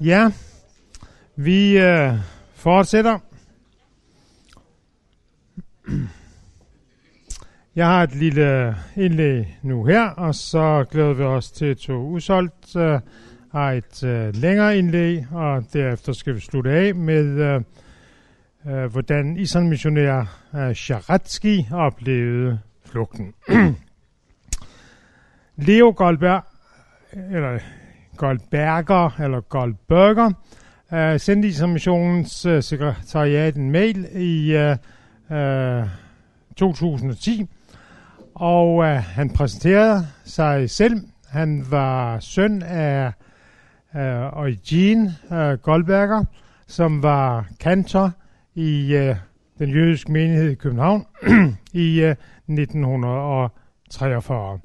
Ja, vi øh, fortsætter. Jeg har et lille indlæg nu her, og så glæder vi os til to usolgt. Øh, har et øh, længere indlæg, og derefter skal vi slutte af med, øh, øh, hvordan islandmissionær øh, Sharatsky oplevede flugten. Leo Goldberg, eller Goldberger, eller Goldberger, øh, sendte Isan-missionens øh, sekretariat en mail i øh, øh, 2010, og øh, han præsenterede sig selv. Han var søn af øh, Eugene øh, Goldberger, som var kantor i øh, den jødiske menighed i København i øh, 1943.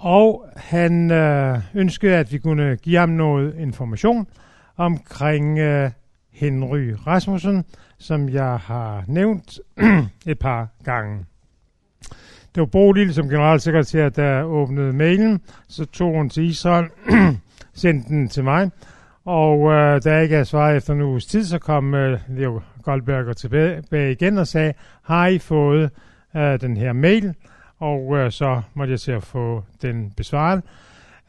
Og han øh, ønskede, at vi kunne give ham noget information omkring øh, Henry Rasmussen, som jeg har nævnt et par gange. Det var Bodil som generalsekretær, der åbnede mailen, så tog hun til Israel, sendte den til mig, og øh, da jeg ikke havde svaret efter en uges tid, så kom øh, Leo Goldberger tilbage igen og sagde, har I fået øh, den her mail? Og øh, så måtte jeg til at få den besvaret.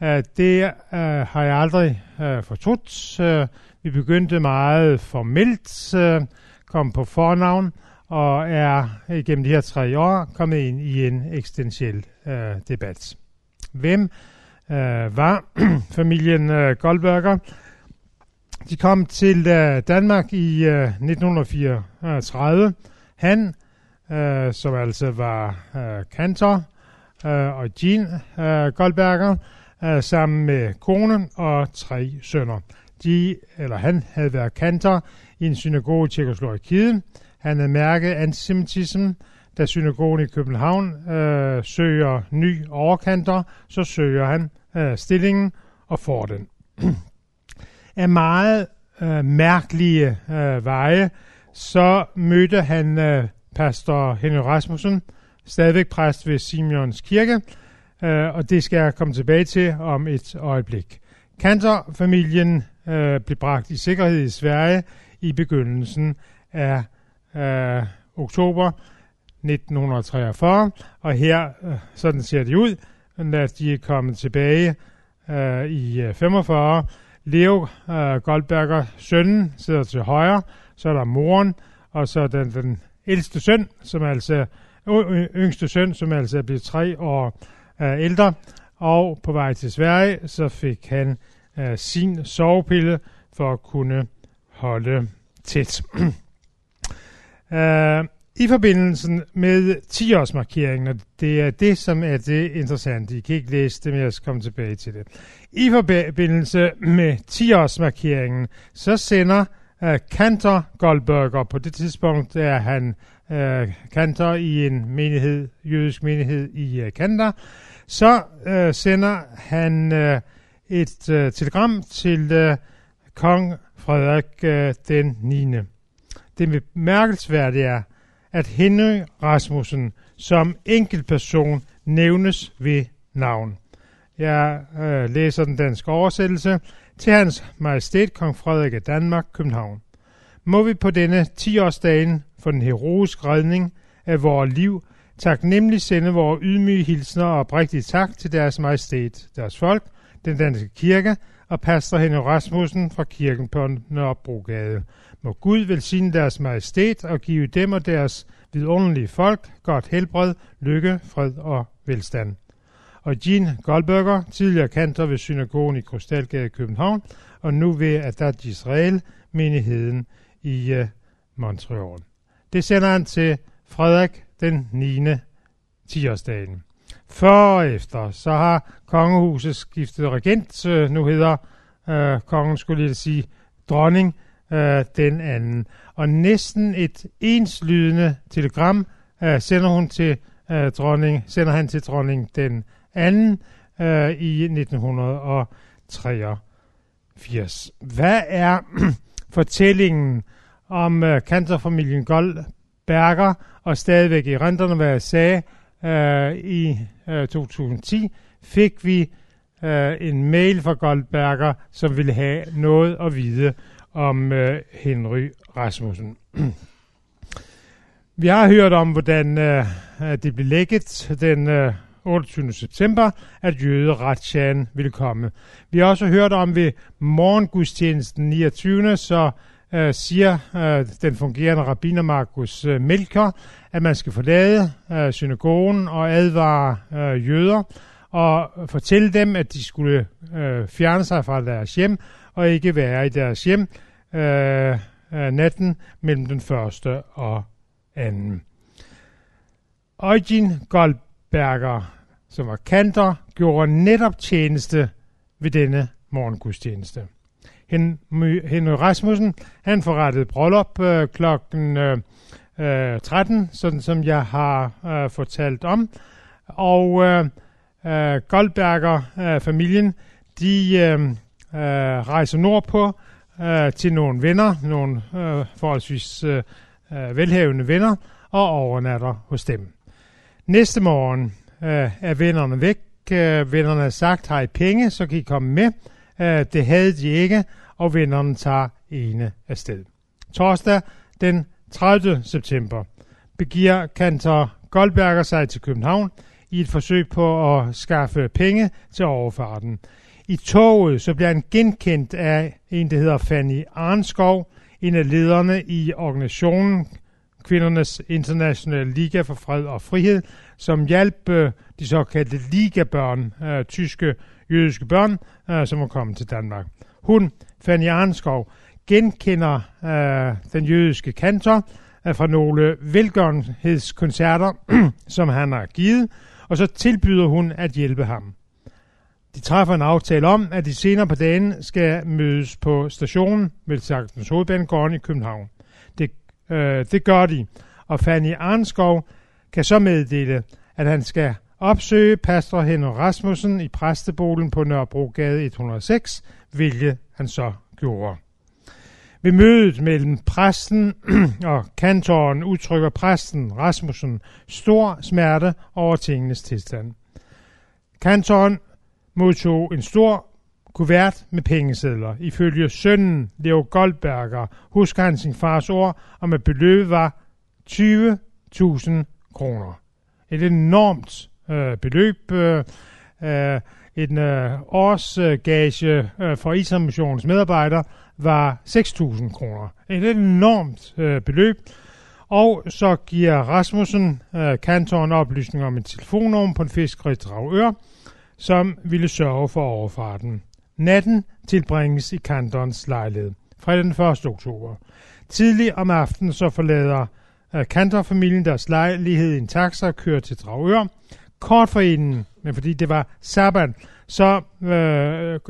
Øh, det øh, har jeg aldrig øh, fortrudt. Øh, vi begyndte meget formelt, øh, kom på fornavn, og er igennem de her tre år kommet ind i en eksistentiel øh, debat. Hvem øh, var familien øh, Goldberger? De kom til øh, Danmark i øh, 1934. Han, øh, som altså var øh, kantor, øh, og Jean øh, Goldberger, øh, sammen med kone og tre sønner. De, eller han havde været kantor i en synagoge i Tjekoslovakiet. Han havde mærket antisemitism, da synagogen i København øh, søger ny overkanter, så søger han øh, stillingen og får den. Af meget øh, mærkelige øh, veje, så mødte han øh, pastor Henry Rasmussen, stadigvæk præst ved Simeons Kirke, øh, og det skal jeg komme tilbage til om et øjeblik. Kantorfamilien øh, blev bragt i sikkerhed i Sverige i begyndelsen af øh, oktober 1943, og her, øh, sådan ser det ud, når de er kommet tilbage øh, i øh, 45. Leo øh, Goldberger, sønnen, sidder til højre, så er der moren, og så den, den ældste søn, som er altså yngste søn, som altså er blevet tre år øh, ældre, og på vej til Sverige, så fik han øh, sin sovepille for at kunne holde tæt. øh, I forbindelsen med 10-årsmarkeringen, og det er det, som er det interessante, I kan ikke læse det, men jeg skal komme tilbage til det. I forbindelse med 10-årsmarkeringen, så sender Øh, uh, Kantor Goldberger, på det tidspunkt er han øh, kantor i en menighed, jødisk menighed i øh, Kanada, så øh, sender han øh, et øh, telegram til øh, kong Frederik øh, den 9. Det bemærkelsesværdige er, at Henry Rasmussen som enkeltperson nævnes ved navn. Jeg øh, læser den danske oversættelse til hans majestæt kong Frederik af Danmark, København. Må vi på denne 10-årsdagen for den heroiske redning af vores liv taknemmelig sende vores ydmyge hilsner og oprigtig tak til deres majestæt, deres folk, den danske kirke og pastor Henne Rasmussen fra kirken på Nørrebrogade. Må Gud velsigne deres majestæt og give dem og deres vidunderlige folk godt helbred, lykke, fred og velstand. Og Jean Goldberger, tidligere kantor ved synagogen i Krystalgade i København, og nu ved Adat Israel, menigheden i øh, Montreal. Det sender han til Frederik den 9. 10-årsdagen. Før og efter, så har kongehuset skiftet regent. Øh, nu hedder øh, kongen, skulle jeg sige, dronning øh, den anden. Og næsten et enslydende telegram øh, sender hun til øh, dronning, sender han til dronning den anden øh, i 1983. Hvad er fortællingen om øh, kantorfamilien Goldberger og stadigvæk i renterne, hvad jeg sagde, øh, i øh, 2010, fik vi øh, en mail fra Goldberger, som ville have noget at vide om øh, Henry Rasmussen. Vi har hørt om, hvordan øh, det blev lækket den øh, 28. september, at jøderetjagen ville komme. Vi har også hørt om ved morgengudstjenesten 29. så øh, siger øh, den fungerende rabbiner Markus øh, Melker, at man skal forlade øh, synagogen og advare øh, jøder og fortælle dem, at de skulle øh, fjerne sig fra deres hjem og ikke være i deres hjem øh, øh natten mellem den første og anden. Eugen Berger, som var kantor, gjorde netop tjeneste ved denne morgengudstjeneste. Henry Rasmussen, han forrettede bryllup øh, klokken øh, øh 13, sådan som jeg har øh, fortalt om. Og øh, øh, Goldberger-familien, øh, de øh, øh, rejser nordpå øh, til nogle venner, nogle øh, forholdsvis øh, øh velhavende venner, og overnatter hos dem. Næste morgen øh, er vennerne væk. Øh, vennerne har sagt, har I penge, så kan I komme med. Øh, det havde de ikke, og vennerne tager ene afsted. Torsdag den 30. september begiver kantor Goldberger sig til København i et forsøg på at skaffe penge til overfarten. I toget så bliver han genkendt af en, der hedder Fanny Arnskov, en af lederne i organisationen Kvindernes Internationale Liga for Fred og Frihed, som hjalp øh, de såkaldte ligabørn, øh, tyske jødiske børn, øh, som var kommet til Danmark. Hun, Fanny Arnskov, genkender øh, den jødiske kantor øh, fra nogle velgørenhedskoncerter, som han har givet, og så tilbyder hun at hjælpe ham. De træffer en aftale om, at de senere på dagen skal mødes på stationen ved Sagtens Hovedbanegården i København. Øh, det gør de, og Fanny Arnskov kan så meddele, at han skal opsøge pastor Henry Rasmussen i præstebolen på Nørrebrogade 106, hvilket han så gjorde. Ved mødet mellem præsten og kantoren udtrykker præsten Rasmussen stor smerte over tingenes tilstand. Kantoren modtog en stor kuvert med pengesedler. Ifølge sønnen Leo Goldberger husker han sin fars ord om, at beløbet var 20.000 kroner. Et enormt øh, beløb. Øh, øh, en øh, årsgage øh, for Israelmissionens medarbejdere var 6.000 kroner. Et enormt øh, beløb. Og så giver Rasmussen øh, kantoren oplysning om en telefonnummer på en fisker som ville sørge for overfarten. Natten tilbringes i Kantons lejlighed, fredag den 1. oktober. Tidlig om aftenen så forlader øh, kantorfamilien deres lejlighed i en taxa og kører til Dragør. Kort for inden, men fordi det var sabbat, så, øh,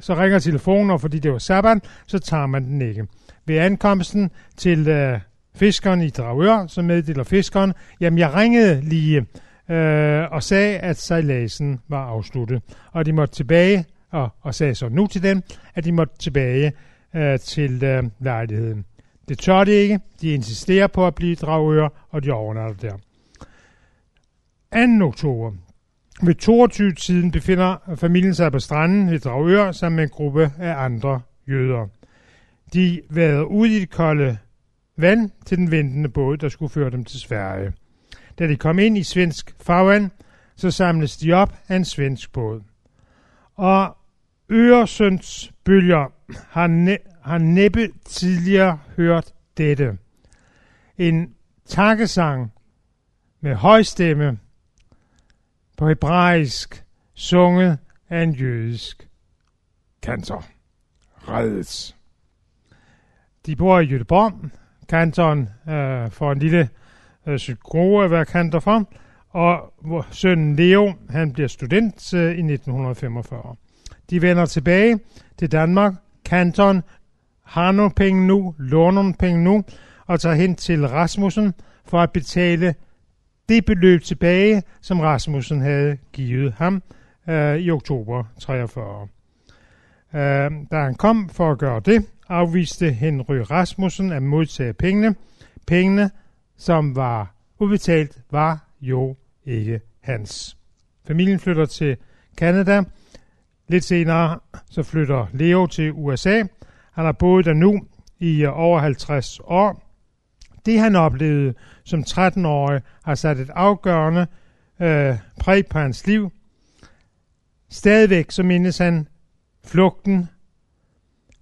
så ringer telefonen, og fordi det var sabbat, så tager man den ikke. Ved ankomsten til øh, fiskeren i Dragør, så meddeler fiskeren, jamen jeg ringede lige øh, og sagde, at sejladsen var afsluttet, og de måtte tilbage, og, og sagde så nu til dem, at de måtte tilbage øh, til øh, lejligheden. Det tør de ikke, de insisterer på at blive dragører, og de overnatter der. 2. oktober, ved 22-tiden befinder familien sig på stranden ved Dragør sammen med en gruppe af andre jøder. De vader ud i det kolde vand til den ventende båd, der skulle føre dem til Sverige. Da de kom ind i svensk farvand, så samles de op af en svensk båd. Og Øresunds bølger har, ne- har næppe tidligere hørt dette. En takkesang med høj stemme på hebraisk, sunget af en jødisk kantor. Reddes. De bor i Jødeborg. Kantoren øh, får en lille øh, psykologe at være kantor for, og sønnen Leo han bliver student øh, i 1945. De vender tilbage til Danmark. Kanton, har nogle penge nu, låner nogle penge nu, og tager hen til Rasmussen for at betale det beløb tilbage, som Rasmussen havde givet ham øh, i oktober 43. Øh, da han kom for at gøre det, afviste Henry Rasmussen at modtage pengene. Pengene, som var ubetalt, var jo ikke hans. Familien flytter til Canada lidt senere så flytter Leo til USA. Han har boet der nu i øh, over 50 år. Det han oplevede som 13-årig har sat et afgørende øh, præg på hans liv. Stadigvæk så mindes han flugten.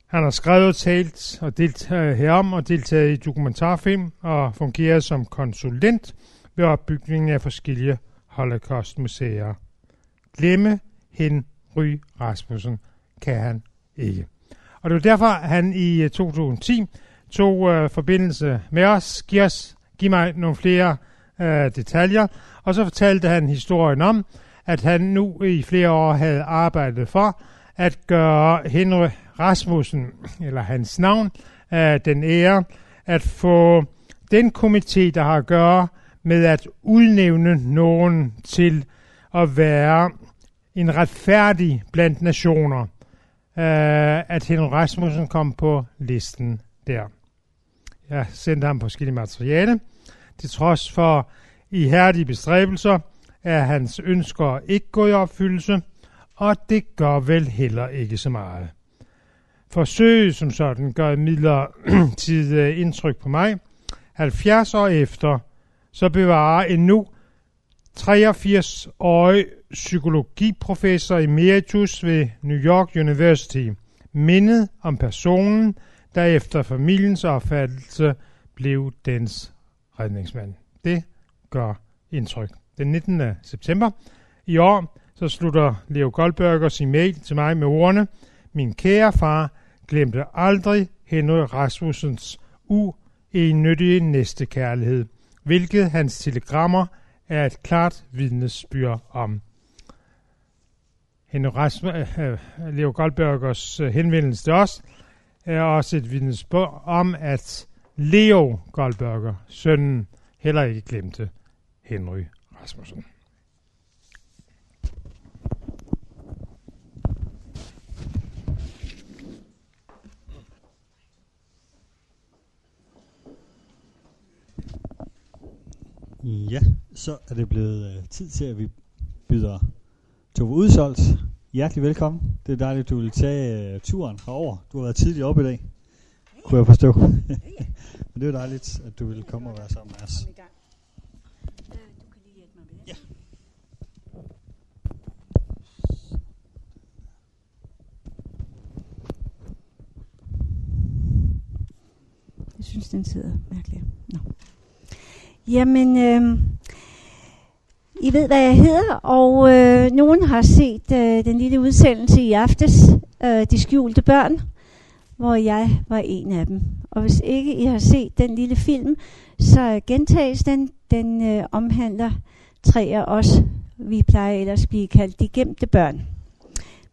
Han har skrevet og talt og deltaget herom og deltaget i dokumentarfilm og fungerer som konsulent ved opbygningen af forskellige Holocaust-museer. hende Ry Rasmussen kan han ikke. Og det var derfor, han i øh, 2010 tog øh, forbindelse med os, giv, os, giv mig nogle flere øh, detaljer, og så fortalte han historien om, at han nu i flere år havde arbejdet for at gøre Henry Rasmussen, eller hans navn, øh, den ære, at få den komité, der har at gøre med at udnævne nogen til at være en retfærdig blandt nationer, øh, at Henrik Rasmussen kom på listen der. Jeg sendte ham forskellige materiale. Til trods for ihærdige bestræbelser er hans ønsker ikke gået i opfyldelse, og det gør vel heller ikke så meget. Forsøget som sådan gør midlertid øh, indtryk på mig. 70 år efter, så bevarer en nu 83-årig psykologiprofessor emeritus ved New York University, mindet om personen, der efter familiens opfattelse blev dens redningsmand. Det gør indtryk. Den 19. september i år, så slutter Leo Goldberger sin mail til mig med ordene, min kære far glemte aldrig Henry Rasmussens uennyttige næstekærlighed, hvilket hans telegrammer er et klart vidnesbyrd om en Rasmus, øh, Leo Goldbergers øh, henvendelse til os er også et vidnesbyrd om, at Leo Goldberger, sønnen, heller ikke glemte Henry Rasmussen. Ja, så er det blevet øh, tid til, at vi byder Tove udsolgt. Hjertelig velkommen. Det er dejligt, at du vil tage uh, turen herover. Du har været tidligt oppe i dag, kunne jeg forstå. Men det er dejligt, at du vil komme og være sammen med os. Ja. Jeg synes, den sidder mærkeligt. Nå. Jamen, øh, i ved, hvad jeg hedder, og øh, nogen har set øh, den lille udsendelse i aftes, øh, De skjulte børn, hvor jeg var en af dem. Og hvis ikke I har set den lille film, så gentages den. Den øh, omhandler tre af os. Vi plejer ellers at blive kaldt de gemte børn.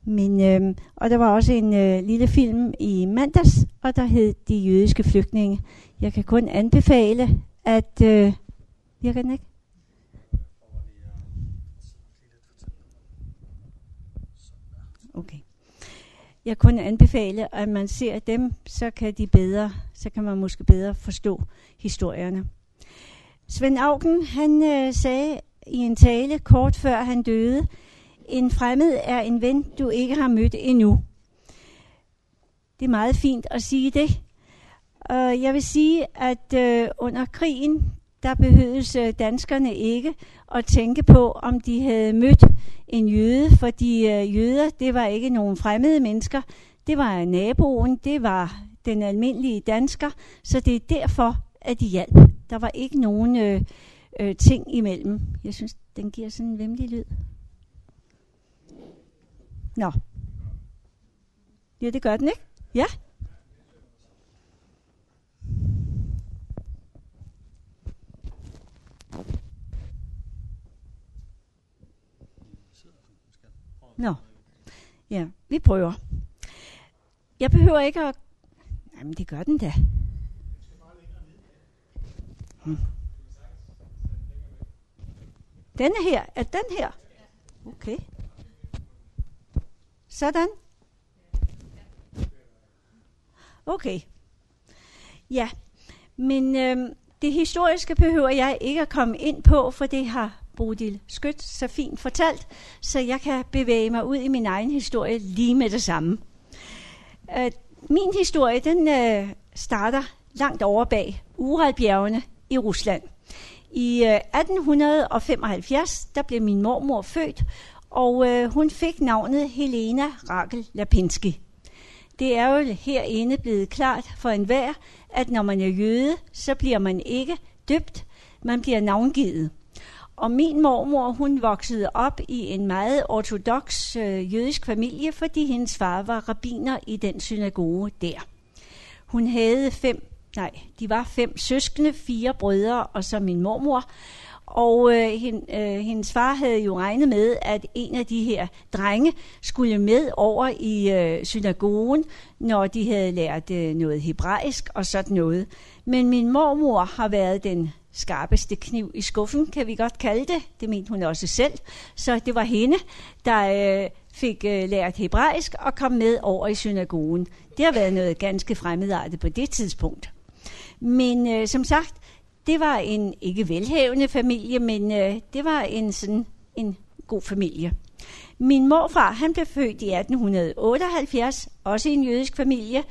Men, øh, og der var også en øh, lille film i mandags, og der hed De jødiske flygtninge. Jeg kan kun anbefale, at øh, Virker den ikke? Okay. Jeg kunne anbefale, at man ser dem, så kan de bedre, så kan man måske bedre forstå historierne. Svend Augen, han øh, sagde i en tale kort før han døde, en fremmed er en ven, du ikke har mødt endnu. Det er meget fint at sige det. Og jeg vil sige, at øh, under krigen, der behøves øh, danskerne ikke at tænke på, om de havde mødt en jøde, fordi øh, jøder, det var ikke nogen fremmede mennesker, det var naboen, det var den almindelige dansker, så det er derfor, at de hjalp. Der var ikke nogen øh, øh, ting imellem. Jeg synes, den giver sådan en vemmelig lyd. Nå. Ja, det gør den, ikke? Ja. Nå, ja, vi prøver. Jeg behøver ikke at... Jamen, det gør den da. Hmm. Denne her, er den her? Okay. Sådan. Okay. Ja, men øhm, det historiske behøver jeg ikke at komme ind på, for det har Bodil Skødt så fint fortalt, så jeg kan bevæge mig ud i min egen historie lige med det samme. Øh, min historie, den øh, starter langt over bag Uralbjergene i Rusland. I øh, 1875, der blev min mormor født, og øh, hun fik navnet Helena Rakel Lapinski. Det er jo herinde blevet klart for enhver, at når man er jøde, så bliver man ikke døbt, man bliver navngivet. Og min mormor, hun voksede op i en meget ortodox øh, jødisk familie, fordi hendes far var rabiner i den synagoge der. Hun havde fem, nej, de var fem søskende, fire brødre og så min mormor. Og øh, hende, øh, hendes far havde jo regnet med, at en af de her drenge skulle med over i øh, synagogen, når de havde lært øh, noget hebraisk og sådan noget. Men min mormor har været den skarpeste kniv i skuffen, kan vi godt kalde det. Det mente hun også selv. Så det var hende, der øh, fik øh, lært hebraisk og kom med over i synagogen. Det har været noget ganske fremmedartet på det tidspunkt. Men øh, som sagt, det var en ikke velhavende familie, men øh, det var en sådan en god familie. Min morfar, han blev født i 1878, også i en jødisk familie,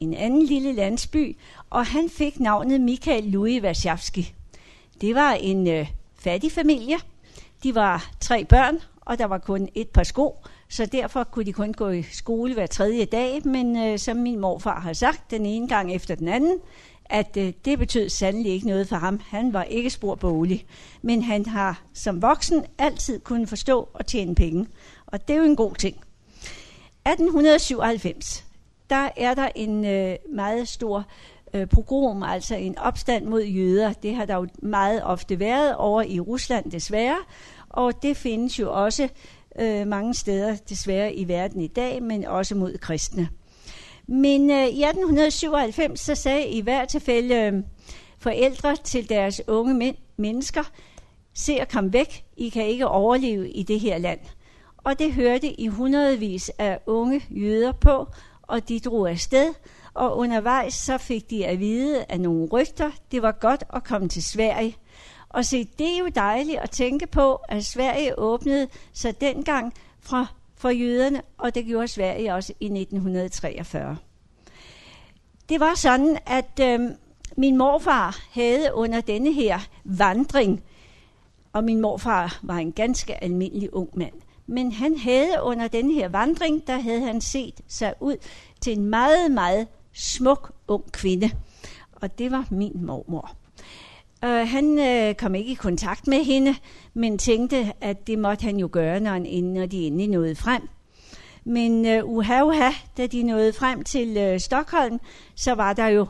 en anden lille landsby, og han fik navnet Michael Louis Warszawski. Det var en øh, fattig familie. De var tre børn, og der var kun et par sko, så derfor kunne de kun gå i skole hver tredje dag, men øh, som min morfar har sagt, den ene gang efter den anden, at øh, det betød sandelig ikke noget for ham. Han var ikke spor bolig, men han har som voksen altid kunnet forstå og tjene penge, og det er jo en god ting. 1897, der er der en øh, meget stor øh, pogrom, altså en opstand mod jøder. Det har der jo meget ofte været over i Rusland desværre, og det findes jo også øh, mange steder desværre i verden i dag, men også mod kristne. Men øh, i 1897 så sagde i hvert tilfælde øh, forældre til deres unge mænd, mennesker, se at komme væk, I kan ikke overleve i det her land. Og det hørte i hundredvis af unge jøder på, og de drog afsted, og undervejs så fik de at vide af nogle rygter, det var godt at komme til Sverige. Og se, det er jo dejligt at tænke på, at Sverige åbnede sig dengang fra, for jøderne, og det gjorde Sverige også i 1943. Det var sådan, at øh, min morfar havde under denne her vandring, og min morfar var en ganske almindelig ung mand, men han havde under denne her vandring, der havde han set sig ud til en meget, meget smuk ung kvinde. Og det var min mormor. Øh, han øh, kom ikke i kontakt med hende, men tænkte, at det måtte han jo gøre, når, han, når de endelig nåede frem. Men uh, uha, uha, da de nåede frem til øh, Stockholm, så var der jo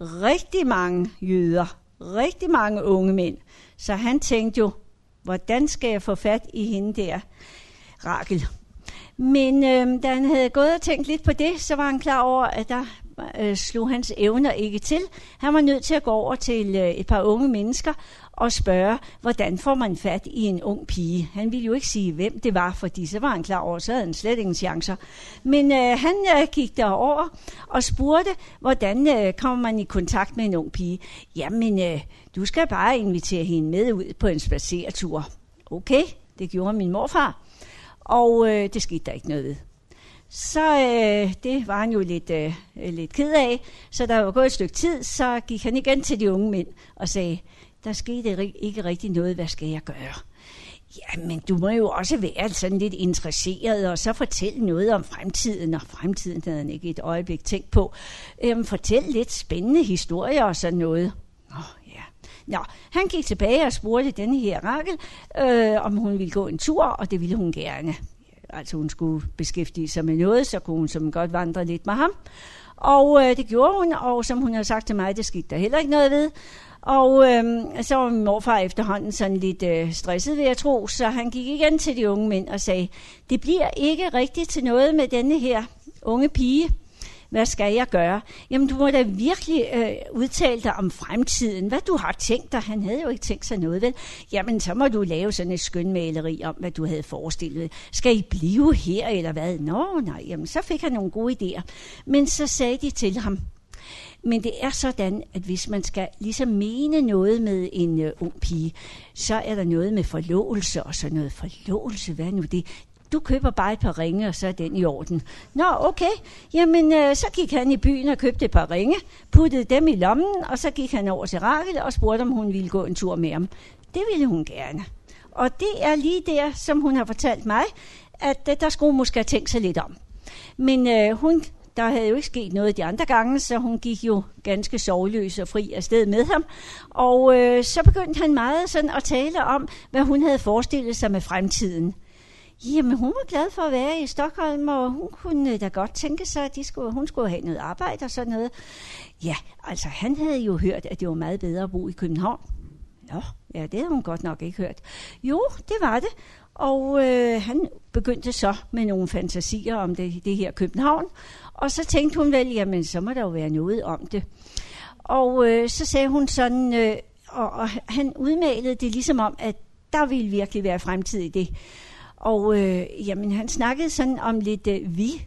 rigtig mange jøder, rigtig mange unge mænd. Så han tænkte jo, hvordan skal jeg få fat i hende der, Rakel? Men øh, da han havde gået og tænkt lidt på det, så var han klar over, at der øh, slog hans evner ikke til. Han var nødt til at gå over til øh, et par unge mennesker og spørge, hvordan får man fat i en ung pige. Han ville jo ikke sige, hvem det var, fordi så var han klar over, så havde han slet ingen chancer. Men øh, han øh, gik derover og spurgte, hvordan øh, kommer man i kontakt med en ung pige. Jamen, øh, du skal bare invitere hende med ud på en spaceretur. Okay, det gjorde min morfar, og øh, det skete der ikke noget ved. Så øh, det var han jo lidt, øh, lidt ked af. Så der var gået et stykke tid, så gik han igen til de unge mænd og sagde, der skete ikke rigtig noget, hvad skal jeg gøre? Ja, men du må jo også være sådan lidt interesseret, og så fortælle noget om fremtiden, og fremtiden havde han ikke et øjeblik tænkt på. Øhm, fortæl lidt spændende historier og sådan noget. Nå, oh, ja. Nå, han gik tilbage og spurgte denne her Rakel, øh, om hun ville gå en tur, og det ville hun gerne altså hun skulle beskæftige sig med noget, så kunne hun som godt vandre lidt med ham. Og øh, det gjorde hun, og som hun har sagt til mig, det skete der heller ikke noget ved. Og øh, så var min morfar efterhånden sådan lidt øh, stresset, ved at tro, så han gik igen til de unge mænd og sagde, det bliver ikke rigtigt til noget med denne her unge pige hvad skal jeg gøre? Jamen, du må da virkelig øh, udtale dig om fremtiden, hvad du har tænkt dig. Han havde jo ikke tænkt sig noget, vel? Jamen, så må du lave sådan et skønmaleri om, hvad du havde forestillet. Skal I blive her, eller hvad? Nå, nej, jamen, så fik han nogle gode idéer. Men så sagde de til ham, Men det er sådan, at hvis man skal ligesom mene noget med en øh, ung pige, så er der noget med forlovelse og sådan noget. Forlovelse, hvad nu det? Du køber bare et par ringe, og så er den i orden. Nå, okay. Jamen, øh, så gik han i byen og købte et par ringe, puttede dem i lommen, og så gik han over til Rakel og spurgte, om hun ville gå en tur med ham. Det ville hun gerne. Og det er lige der, som hun har fortalt mig, at øh, der skulle hun måske have tænkt sig lidt om. Men øh, hun, der havde jo ikke sket noget de andre gange, så hun gik jo ganske sovløs og fri afsted med ham. Og øh, så begyndte han meget sådan at tale om, hvad hun havde forestillet sig med fremtiden. Jamen, hun var glad for at være i Stockholm, og hun kunne da godt tænke sig, at de skulle, hun skulle have noget arbejde og sådan noget. Ja, altså han havde jo hørt, at det var meget bedre at bo i København. Nå, ja, det havde hun godt nok ikke hørt. Jo, det var det. Og øh, han begyndte så med nogle fantasier om det, det her København. Og så tænkte hun vel, jamen så må der jo være noget om det. Og øh, så sagde hun sådan, øh, og, og han udmalede det ligesom om, at der ville virkelig være fremtid i det. Og øh, jamen, han snakkede sådan om lidt øh, vi.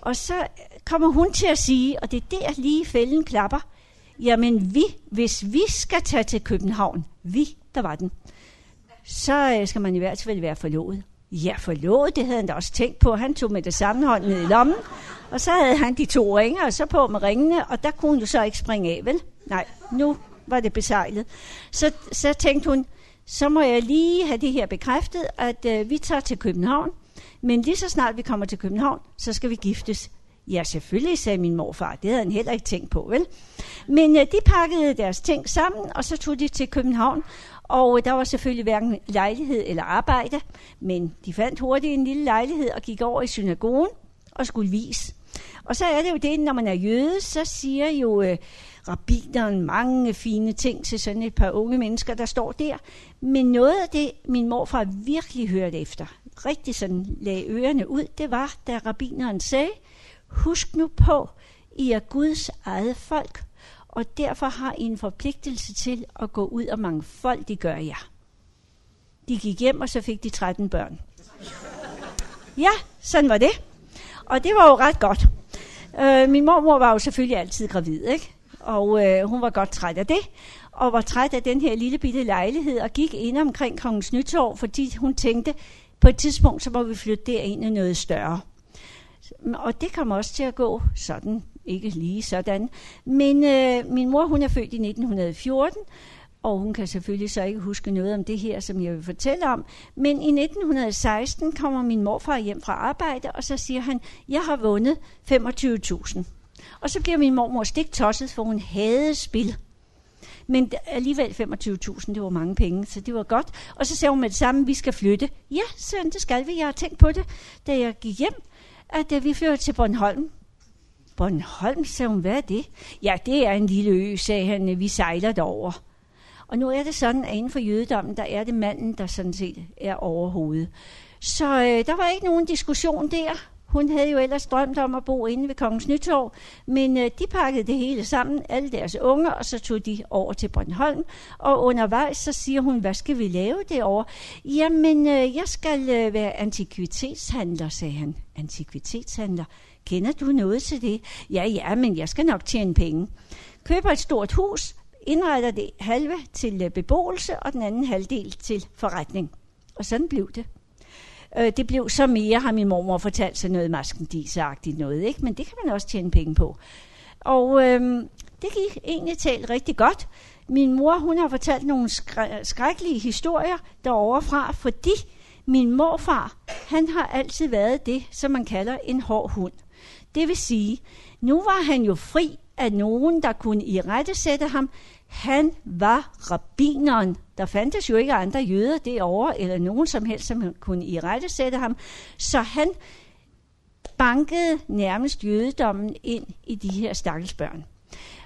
Og så kommer hun til at sige, og det er der lige fælden klapper, jamen vi, hvis vi skal tage til København, vi, der var den, så øh, skal man i hvert fald være forlovet. Ja, forlovet, det havde han da også tænkt på. Han tog med det samme hånd ned i lommen, og så havde han de to ringer, og så på med ringene, og der kunne hun jo så ikke springe af, vel? Nej, nu var det besejlet. Så, så tænkte hun, så må jeg lige have det her bekræftet, at øh, vi tager til København, men lige så snart vi kommer til København, så skal vi giftes. Ja, selvfølgelig, sagde min morfar. Det havde han heller ikke tænkt på, vel? Men øh, de pakkede deres ting sammen, og så tog de til København. Og øh, der var selvfølgelig hverken lejlighed eller arbejde, men de fandt hurtigt en lille lejlighed og gik over i synagogen og skulle vise. Og så er det jo det, når man er jøde, så siger jo øh, rabineren mange fine ting til sådan et par unge mennesker, der står der. Men noget af det, min morfar virkelig hørte efter, rigtig sådan lagde ørerne ud, det var, da rabineren sagde, husk nu på, I er Guds eget folk, og derfor har I en forpligtelse til at gå ud og gør jer. De gik hjem, og så fik de 13 børn. Ja, sådan var det. Og det var jo ret godt. Øh, min mormor var jo selvfølgelig altid gravid, ikke? Og øh, hun var godt træt af det, og var træt af den her lille bitte lejlighed, og gik ind omkring Kongens Nytorv, fordi hun tænkte, på et tidspunkt, så må vi flytte derind i noget større. Og det kom også til at gå sådan, ikke lige sådan. Men øh, min mor, hun er født i 1914, og hun kan selvfølgelig så ikke huske noget om det her, som jeg vil fortælle om. Men i 1916 kommer min morfar hjem fra arbejde, og så siger han, jeg har vundet 25.000. Og så bliver min mormor stik tosset, for hun havde spil. Men alligevel 25.000, det var mange penge, så det var godt. Og så sagde hun med det samme, vi skal flytte. Ja, søn, det skal vi. Jeg har tænkt på det, da jeg gik hjem, at øh, vi flytter til Bornholm. Bornholm, sagde hun, hvad er det? Ja, det er en lille ø, sagde han, øh, vi sejler derover. Og nu er det sådan, at inden for jødedommen, der er det manden, der sådan set er overhovedet. Så øh, der var ikke nogen diskussion der. Hun havde jo ellers drømt om at bo inde ved Kongens Nytorv, men øh, de pakkede det hele sammen, alle deres unger, og så tog de over til Bornholm. Og undervejs så siger hun, hvad skal vi lave derovre? Jamen, øh, jeg skal øh, være antikvitetshandler, sagde han. Antikvitetshandler? Kender du noget til det? Ja, ja, men jeg skal nok tjene penge. Køber et stort hus, indretter det halve til øh, beboelse, og den anden halvdel til forretning. Og sådan blev det. Øh, det blev så mere, har min mormor fortalt sig noget maskendisagtigt noget, ikke? men det kan man også tjene penge på. Og øh, det gik egentlig talt rigtig godt. Min mor, hun har fortalt nogle skræ- skrækkelige historier derovre fra, fordi min morfar, han har altid været det, som man kalder en hård hund. Det vil sige, nu var han jo fri af nogen, der kunne i rette sætte ham. Han var rabineren. Der fandtes jo ikke andre jøder derovre, eller nogen som helst, som kunne i rette sætte ham. Så han bankede nærmest jødedommen ind i de her stakkels børn.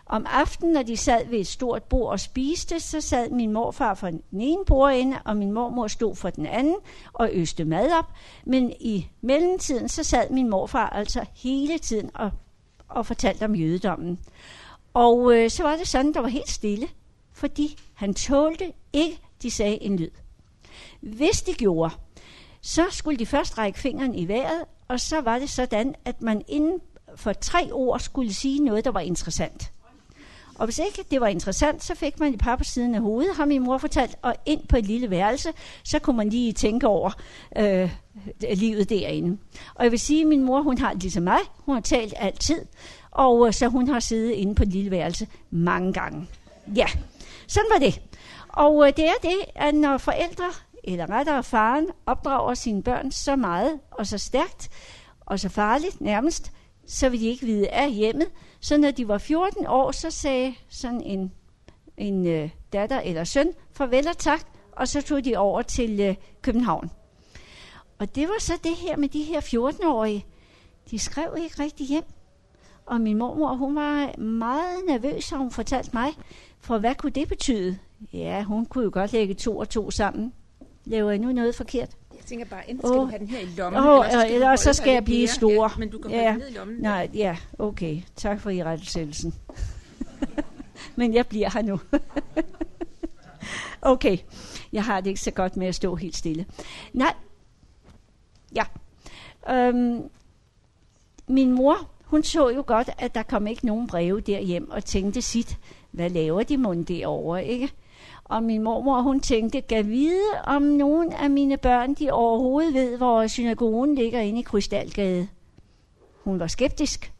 Om aftenen, når de sad ved et stort bord og spiste, så sad min morfar for den ene bordende, og min mormor stod for den anden og øste mad op. Men i mellemtiden, så sad min morfar altså hele tiden og, og fortalte om jødedommen. Og øh, så var det sådan, der var helt stille, fordi han tålte ikke, de sagde en lyd. Hvis de gjorde, så skulle de først række fingeren i vejret, og så var det sådan, at man inden for tre ord skulle sige noget, der var interessant. Og hvis ikke det var interessant, så fik man et par på siden af hovedet, har min mor fortalt, og ind på et lille værelse, så kunne man lige tænke over øh, livet derinde. Og jeg vil sige, at min mor, hun har det ligesom mig, hun har talt altid, og øh, så hun har siddet inde på et lille værelse mange gange. Ja, sådan var det. Og øh, det er det, at når forældre, eller rettere faren, opdrager sine børn så meget og så stærkt, og så farligt nærmest, så vil de ikke vide af hjemmet. Så når de var 14 år, så sagde sådan en, en øh, datter eller søn farvel og tak, og så tog de over til øh, København. Og det var så det her med de her 14-årige. De skrev ikke rigtig hjem. Og min mormor, hun var meget nervøs, og hun fortalte mig. For hvad kunne det betyde? Ja, hun kunne jo godt lægge to og to sammen. Laver jeg nu noget forkert? Jeg tænker bare, enten skal oh. du have den her i lommen, oh, eller, så eller så skal jeg blive stor. Ja, men du kan ja. ned i lommen. Nej, ja, okay. Tak for i rettelsættelsen. men jeg bliver her nu. okay, jeg har det ikke så godt med at stå helt stille. Nej, ja. Øhm, min mor, hun så jo godt, at der kom ikke nogen breve derhjem, og tænkte sit, hvad laver de mund derovre, ikke? Og min mormor, hun tænkte, gav vide, om nogen af mine børn, de overhovedet ved, hvor synagogen ligger inde i Krystalgade. Hun var skeptisk.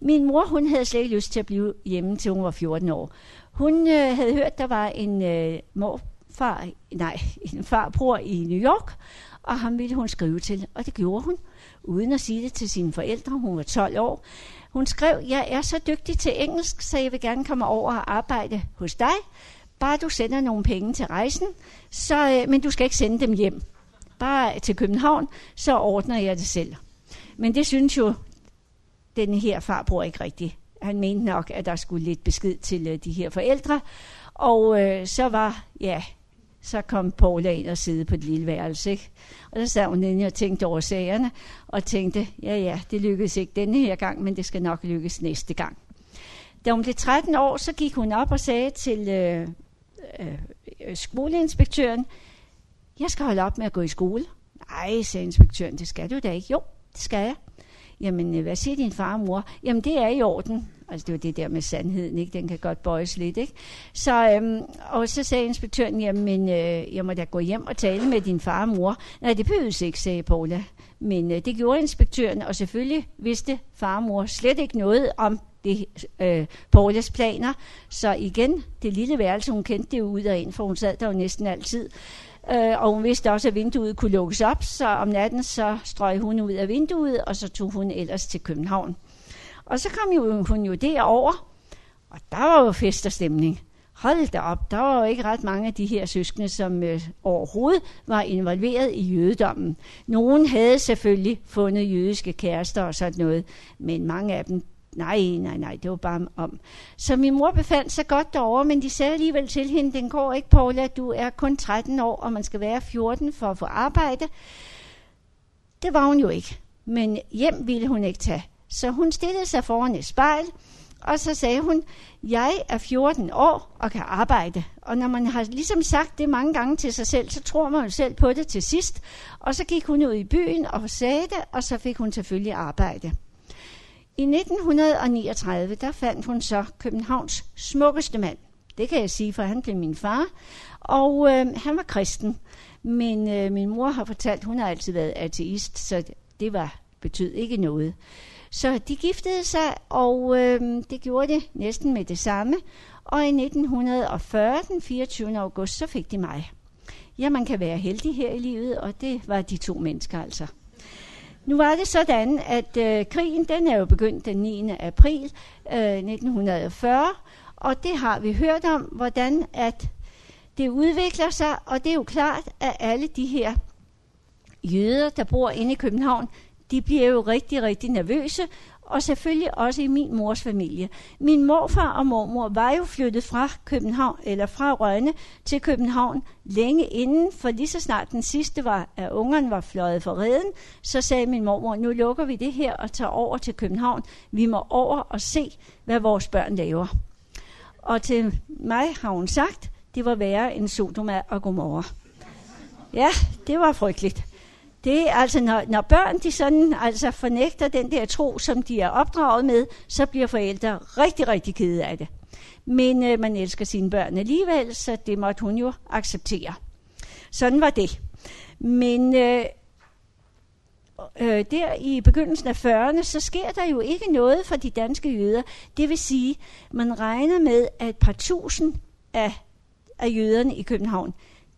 Min mor, hun havde slet ikke lyst til at blive hjemme, til hun var 14 år. Hun øh, havde hørt, der var en øh, morfar, nej, en farbror i New York, og ham ville hun skrive til, og det gjorde hun, uden at sige det til sine forældre. Hun var 12 år. Hun skrev, jeg er så dygtig til engelsk, så jeg vil gerne komme over og arbejde hos dig. Bare du sender nogle penge til rejsen, så, øh, men du skal ikke sende dem hjem. Bare til København, så ordner jeg det selv. Men det synes jo den her farbror ikke rigtigt. Han mente nok, at der skulle lidt besked til øh, de her forældre. Og øh, så var, ja, så kom Paula ind og sidde på et lille værelse. Ikke? Og så sad hun inde og tænkte over sagerne, og tænkte, ja ja, det lykkedes ikke denne her gang, men det skal nok lykkes næste gang. Da hun blev 13 år, så gik hun op og sagde til øh, øh, øh, skoleinspektøren, jeg skal holde op med at gå i skole. Nej, sagde inspektøren, det skal du da ikke. Jo, det skal jeg. Jamen, øh, hvad siger din far og mor? Jamen, det er i orden. Altså, det var det der med sandheden, ikke? Den kan godt bøjes lidt, ikke? Så, øhm, og så sagde inspektøren, jamen, øh, jeg må da gå hjem og tale med din far og mor. Nej, det behøves ikke, sagde Paula. Men øh, det gjorde inspektøren, og selvfølgelig vidste far og mor slet ikke noget om det, øh, Paulas planer. Så igen, det lille værelse, hun kendte det ud og ind, for hun sad der jo næsten altid. Øh, og hun vidste også, at vinduet kunne lukkes op, så om natten så strøg hun ud af vinduet, og så tog hun ellers til København. Og så kom jo, hun jo derover, og der var jo fest og stemning. Hold da op, der var jo ikke ret mange af de her søskende, som øh, overhovedet var involveret i jødedommen. Nogen havde selvfølgelig fundet jødiske kærester og sådan noget, men mange af dem, nej, nej, nej, det var bare om. Så min mor befandt sig godt derovre, men de sagde alligevel til hende, den går ikke, Paula, du er kun 13 år, og man skal være 14 for at få arbejde. Det var hun jo ikke, men hjem ville hun ikke tage. Så hun stillede sig foran et spejl, og så sagde hun, jeg er 14 år og kan arbejde. Og når man har ligesom sagt det mange gange til sig selv, så tror man jo selv på det til sidst. Og så gik hun ud i byen og sagde det, og så fik hun selvfølgelig arbejde. I 1939, der fandt hun så Københavns smukkeste mand. Det kan jeg sige, for han blev min far. Og øh, han var kristen. Men øh, min mor har fortalt, hun har altid været ateist, så det var betød ikke noget. Så de giftede sig, og øh, det gjorde det næsten med det samme. Og i 1940, den 24. august, så fik de mig. Ja, man kan være heldig her i livet, og det var de to mennesker altså. Nu var det sådan, at øh, krigen den er jo begyndt den 9. april øh, 1940, og det har vi hørt om, hvordan at det udvikler sig, og det er jo klart, at alle de her jøder, der bor inde i København, de bliver jo rigtig, rigtig nervøse, og selvfølgelig også i min mors familie. Min morfar og mormor var jo flyttet fra København, eller fra Rønne til København længe inden, for lige så snart den sidste var, at ungerne var fløjet for reden, så sagde min mormor, nu lukker vi det her og tager over til København. Vi må over og se, hvad vores børn laver. Og til mig har hun sagt, det var værre end Sodoma og Gomorra. Ja, det var frygteligt. Det er altså, når, når børn de sådan, altså fornægter den der tro, som de er opdraget med, så bliver forældre rigtig, rigtig kede af det. Men øh, man elsker sine børn alligevel, så det måtte hun jo acceptere. Sådan var det. Men øh, øh, der i begyndelsen af 40'erne, så sker der jo ikke noget for de danske jøder. Det vil sige, man regner med, at et par tusind af, af jøderne i København,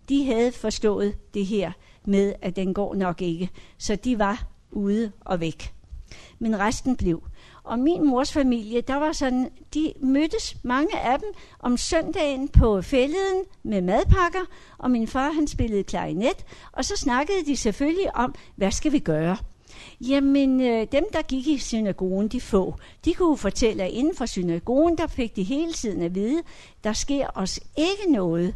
de havde forstået det her med, at den går nok ikke. Så de var ude og væk. Men resten blev. Og min mors familie, der var sådan, de mødtes, mange af dem, om søndagen på fælleden med madpakker, og min far han spillede klarinet, og så snakkede de selvfølgelig om, hvad skal vi gøre? Jamen, øh, dem der gik i synagogen, de få, de kunne fortælle, at inden for synagogen, der fik de hele tiden at vide, der sker os ikke noget.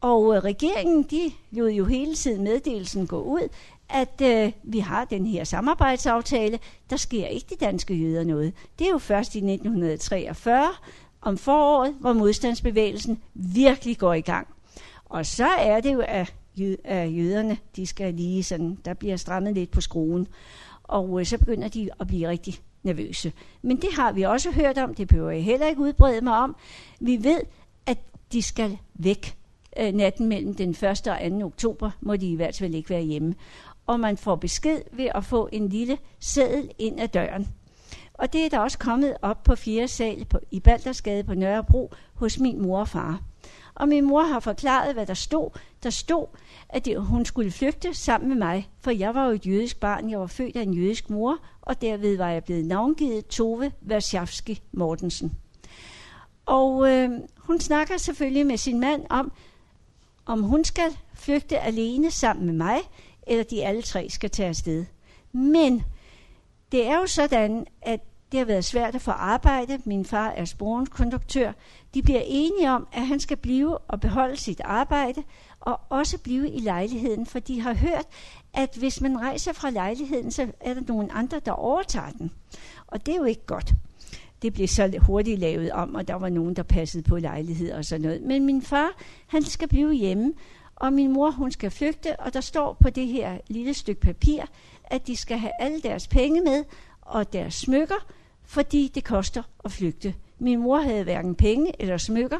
Og øh, regeringen, de lod jo hele tiden meddelelsen gå ud, at øh, vi har den her samarbejdsaftale. Der sker ikke de danske jøder noget. Det er jo først i 1943 om foråret, hvor modstandsbevægelsen virkelig går i gang. Og så er det jo, at, jøderne, de skal lige sådan, der bliver strammet lidt på skruen. Og øh, så begynder de at blive rigtig nervøse. Men det har vi også hørt om, det behøver jeg heller ikke udbrede mig om. Vi ved, at de skal væk øh, natten mellem den 1. og 2. oktober, må de i hvert fald ikke være hjemme og man får besked ved at få en lille seddel ind ad døren. Og det er der også kommet op på 4. sal på, i Baldersgade på Nørrebro hos min mor og far. Og min mor har forklaret, hvad der stod. Der stod, at det, hun skulle flygte sammen med mig, for jeg var jo et jødisk barn. Jeg var født af en jødisk mor, og derved var jeg blevet navngivet Tove Versjavski Mortensen. Og øh, hun snakker selvfølgelig med sin mand om, om hun skal flygte alene sammen med mig, eller de alle tre skal tage afsted. Men det er jo sådan, at det har været svært at få arbejde. Min far er sporenkonduktør. De bliver enige om, at han skal blive og beholde sit arbejde, og også blive i lejligheden, for de har hørt, at hvis man rejser fra lejligheden, så er der nogen andre, der overtager den. Og det er jo ikke godt. Det blev så hurtigt lavet om, og der var nogen, der passede på lejlighed og sådan noget. Men min far, han skal blive hjemme, og min mor, hun skal flygte, og der står på det her lille stykke papir, at de skal have alle deres penge med, og deres smykker, fordi det koster at flygte. Min mor havde hverken penge eller smykker,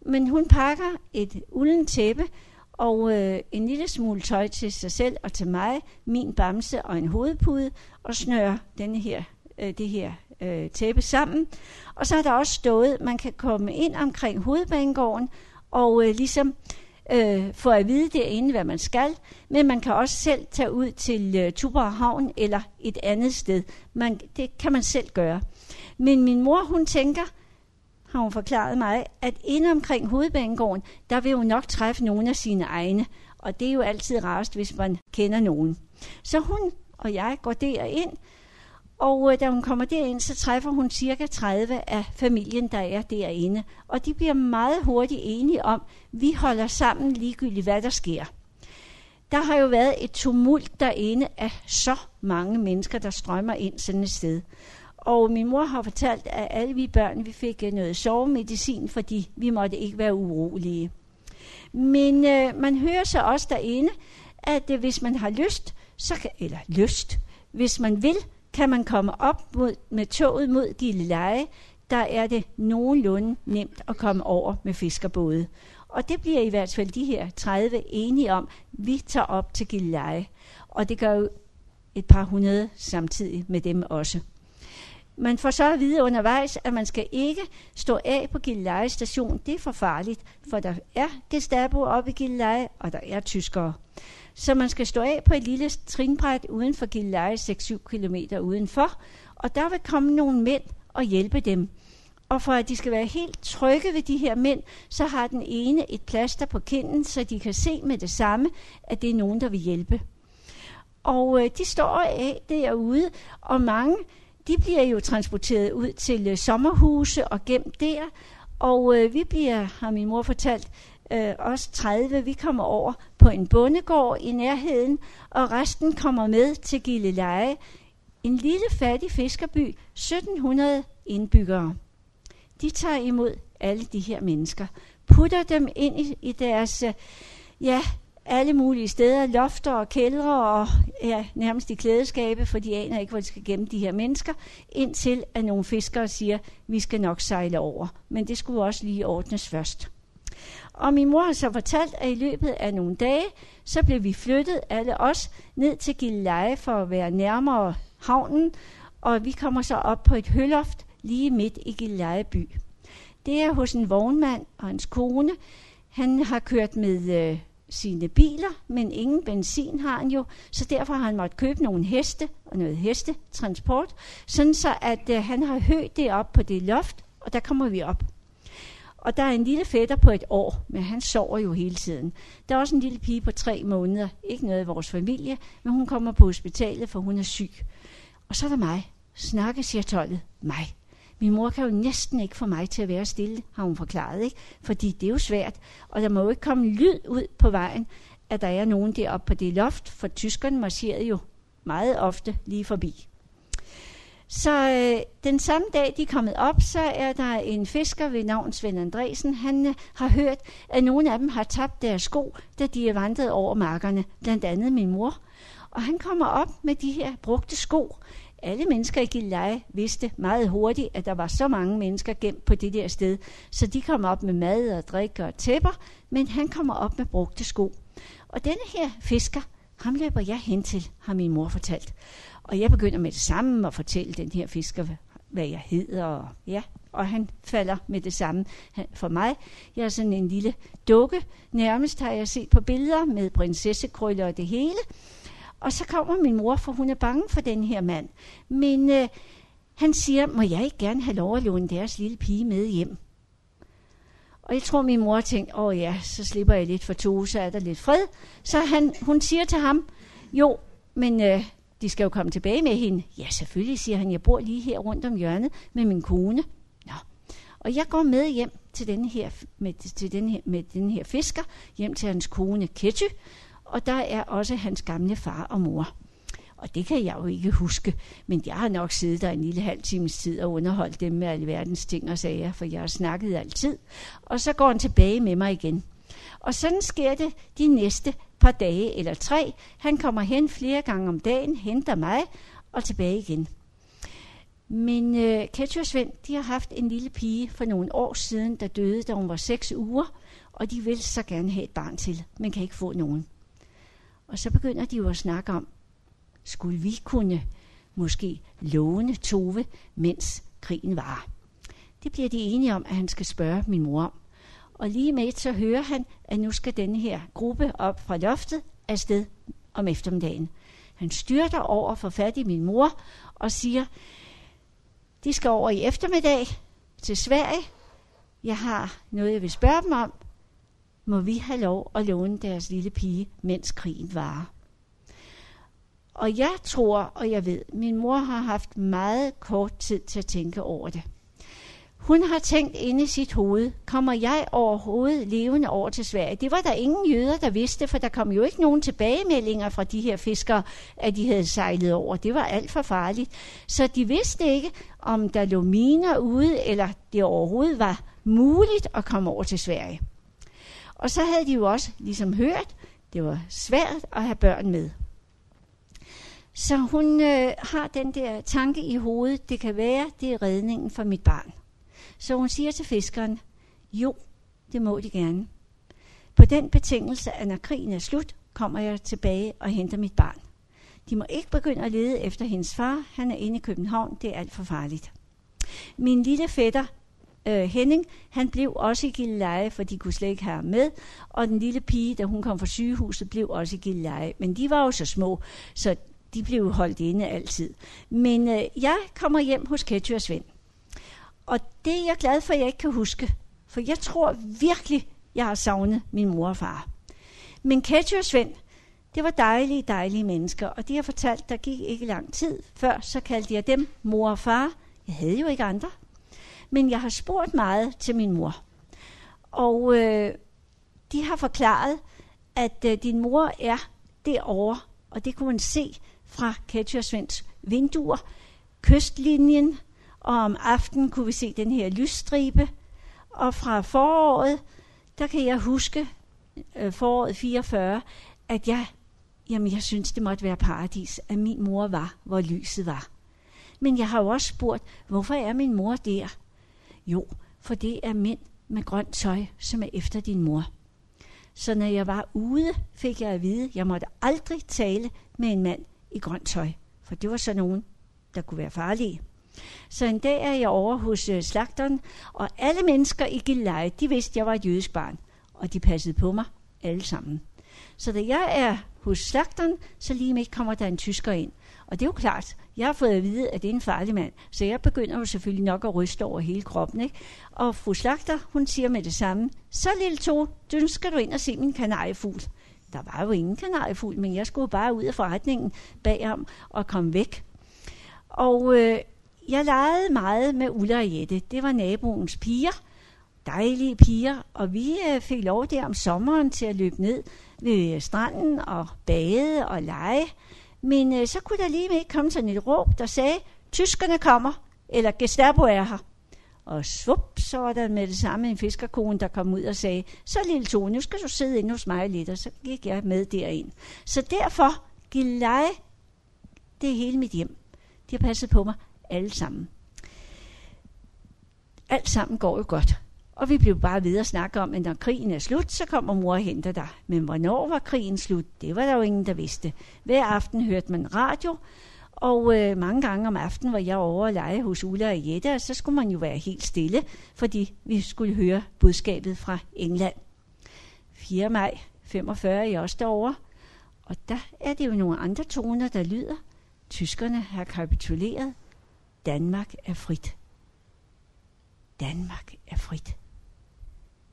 men hun pakker et ulden tæppe og øh, en lille smule tøj til sig selv og til mig, min bamse og en hovedpude, og snører denne her, øh, det her øh, tæppe sammen. Og så er der også stået, at man kan komme ind omkring hovedbanegården og øh, ligesom øh, få at vide derinde, hvad man skal, men man kan også selv tage ud til øh, Tuborg Havn eller et andet sted. Man, det kan man selv gøre. Men min mor, hun tænker, har hun forklaret mig, at inde omkring hovedbanegården, der vil hun nok træffe nogle af sine egne. Og det er jo altid rarest, hvis man kender nogen. Så hun og jeg går derind, og øh, da hun kommer derind, så træffer hun cirka 30 af familien, der er derinde. Og de bliver meget hurtigt enige om, at vi holder sammen ligegyldigt, hvad der sker. Der har jo været et tumult derinde af så mange mennesker, der strømmer ind sådan et sted. Og min mor har fortalt, at alle vi børn vi fik øh, noget sovemedicin, fordi vi måtte ikke være urolige. Men øh, man hører så også derinde, at øh, hvis man har lyst, så kan, eller lyst, hvis man vil, kan man komme op mod, med toget mod Gilleleje, der er det nogenlunde nemt at komme over med fiskerbåde. Og det bliver i hvert fald de her 30 enige om, vi tager op til Gilleleje. Og det gør jo et par hundrede samtidig med dem også. Man får så at vide undervejs, at man skal ikke stå af på Gilleleje station. Det er for farligt, for der er Gestapo oppe i Gilleleje, og der er tyskere. Så man skal stå af på et lille trinbræt uden for Gilleleje 6-7 km udenfor, og der vil komme nogle mænd og hjælpe dem. Og for at de skal være helt trygge ved de her mænd, så har den ene et plaster på kinden, så de kan se med det samme, at det er nogen, der vil hjælpe. Og øh, de står af derude, og mange de bliver jo transporteret ud til øh, sommerhuse og gemt der. Og øh, vi bliver, har min mor fortalt, øh, os 30, vi kommer over på en bondegård i nærheden, og resten kommer med til Gilleleje, en lille fattig fiskerby, 1700 indbyggere. De tager imod alle de her mennesker, putter dem ind i, i deres, øh, ja, alle mulige steder, lofter og kældre og ja, nærmest i klædeskabe, for de aner ikke, hvor de skal gemme de her mennesker, indtil at nogle fiskere siger, vi skal nok sejle over. Men det skulle også lige ordnes først. Og min mor har så fortalt, at i løbet af nogle dage, så blev vi flyttet, alle os, ned til Gilleleje for at være nærmere havnen, og vi kommer så op på et høloft lige midt i Gilleleje by. Det er hos en vognmand og hans kone. Han har kørt med øh, sine biler, men ingen benzin har han jo, så derfor har han måttet købe nogle heste og noget hestetransport, sådan så at øh, han har højt det op på det loft, og der kommer vi op. Og der er en lille fætter på et år, men han sover jo hele tiden. Der er også en lille pige på tre måneder, ikke noget i vores familie, men hun kommer på hospitalet, for hun er syg. Og så er der mig. Snakke, siger tollet. Mig. Min mor kan jo næsten ikke få mig til at være stille, har hun forklaret, ikke? Fordi det er jo svært, og der må jo ikke komme lyd ud på vejen, at der er nogen deroppe på det loft, for tyskerne marcherede jo meget ofte lige forbi. Så øh, den samme dag, de er kommet op, så er der en fisker ved navn Svend Andresen. Han øh, har hørt, at nogle af dem har tabt deres sko, da de er vandret over markerne, blandt andet min mor. Og han kommer op med de her brugte sko. Alle mennesker i Gilleleje vidste meget hurtigt, at der var så mange mennesker gemt på det der sted, så de kom op med mad og drikke og tæpper, men han kommer op med brugte sko. Og denne her fisker, ham løber jeg hen til, har min mor fortalt. Og jeg begynder med det samme at fortælle den her fisker, hvad jeg hedder. Og, ja, og han falder med det samme for mig. Jeg er sådan en lille dukke. Nærmest har jeg set på billeder med prinsessekrøller og det hele. Og så kommer min mor, for hun er bange for den her mand. Men øh, han siger, må jeg ikke gerne have lov at låne deres lille pige med hjem? Og jeg tror, min mor tænkte, åh ja, så slipper jeg lidt for to, så er der lidt fred. Så han, hun siger til ham, jo, men øh, de skal jo komme tilbage med hende. Ja, selvfølgelig, siger han, jeg bor lige her rundt om hjørnet med min kone. Nå. Og jeg går med hjem til den her, med, til den her, med den her fisker, hjem til hans kone Ketty, og der er også hans gamle far og mor. Og det kan jeg jo ikke huske, men jeg har nok siddet der en lille halv times tid og underholdt dem med alverdens ting og sager, for jeg har snakket altid. Og så går han tilbage med mig igen. Og sådan sker det de næste par dage eller tre. Han kommer hen flere gange om dagen, henter mig og tilbage igen. Men øh, Ketty og Svend, de har haft en lille pige for nogle år siden, der døde, da hun var seks uger, og de vil så gerne have et barn til, men kan ikke få nogen. Og så begynder de jo at snakke om, skulle vi kunne måske låne Tove, mens krigen var. Det bliver de enige om, at han skal spørge min mor om. Og lige med så hører han, at nu skal denne her gruppe op fra loftet afsted om eftermiddagen. Han styrter over for fat i min mor og siger, de skal over i eftermiddag til Sverige. Jeg har noget, jeg vil spørge dem om. Må vi have lov at låne deres lille pige, mens krigen varer? Og jeg tror, og jeg ved, min mor har haft meget kort tid til at tænke over det. Hun har tænkt inde i sit hoved, kommer jeg overhovedet levende over til Sverige? Det var der ingen jøder, der vidste, for der kom jo ikke nogen tilbagemeldinger fra de her fiskere, at de havde sejlet over. Det var alt for farligt. Så de vidste ikke, om der lå miner ude, eller det overhovedet var muligt at komme over til Sverige. Og så havde de jo også ligesom hørt, det var svært at have børn med. Så hun øh, har den der tanke i hovedet, det kan være, det er redningen for mit barn. Så hun siger til fiskeren, jo, det må de gerne. På den betingelse, at når krigen er slut, kommer jeg tilbage og henter mit barn. De må ikke begynde at lede efter hendes far. Han er inde i København. Det er alt for farligt. Min lille fætter, øh, Henning, han blev også i Gilleleje, for de kunne slet ikke have ham med. Og den lille pige, da hun kom fra sygehuset, blev også i Gilleleje. Men de var jo så små, så de blev holdt inde altid. Men øh, jeg kommer hjem hos Ketty og Svend. Og det er jeg glad for, at jeg ikke kan huske. For jeg tror virkelig, jeg har savnet min mor og far. Men Katja og Svend, det var dejlige, dejlige mennesker, og de har fortalt, der gik ikke lang tid før, så kaldte jeg dem mor og far. Jeg havde jo ikke andre. Men jeg har spurgt meget til min mor. Og øh, de har forklaret, at øh, din mor er derovre, og det kunne man se fra Katja og Svends vinduer. Kystlinjen, og om aftenen kunne vi se den her lysstribe. Og fra foråret, der kan jeg huske, øh, foråret 44, at jeg, jamen jeg synes, det måtte være paradis, at min mor var, hvor lyset var. Men jeg har jo også spurgt, hvorfor er min mor der? Jo, for det er mænd med grønt tøj, som er efter din mor. Så når jeg var ude, fik jeg at vide, at jeg måtte aldrig tale med en mand i grønt tøj, for det var så nogen, der kunne være farlige. Så en dag er jeg over hos øh, slagteren, og alle mennesker i Gilleleje, de vidste, at jeg var et jødisk barn, og de passede på mig alle sammen. Så da jeg er hos slagteren, så lige med kommer der en tysker ind. Og det er jo klart, jeg har fået at vide, at det er en farlig mand, så jeg begynder jo selvfølgelig nok at ryste over hele kroppen. Ikke? Og fru Slagter, hun siger med det samme, så lille to, du skal du ind og se min kanariefugl. Der var jo ingen kanariefugl, men jeg skulle bare ud af forretningen bagom og komme væk. Og øh, jeg legede meget med Ulla og Jette. Det var naboens piger. Dejlige piger. Og vi øh, fik lov der om sommeren til at løbe ned ved stranden og bade og lege. Men øh, så kunne der lige med komme sådan et råb, der sagde, tyskerne kommer, eller Gestapo er her. Og svup, så var der med det samme en fiskerkone, der kom ud og sagde, så lille Tone, nu skal du sidde inde hos mig lidt, og så gik jeg med derind. Så derfor, Gilleleje, det er hele mit hjem. De har passet på mig alle sammen. Alt sammen går jo godt. Og vi blev bare ved at snakke om, at når krigen er slut, så kommer mor og henter dig. Men hvornår var krigen slut? Det var der jo ingen, der vidste. Hver aften hørte man radio, og øh, mange gange om aftenen var jeg over at lege hos Ulla og Jette, og så skulle man jo være helt stille, fordi vi skulle høre budskabet fra England. 4. maj 45 er jeg også derovre, og der er det jo nogle andre toner, der lyder. Tyskerne har kapituleret. Danmark er frit. Danmark er frit.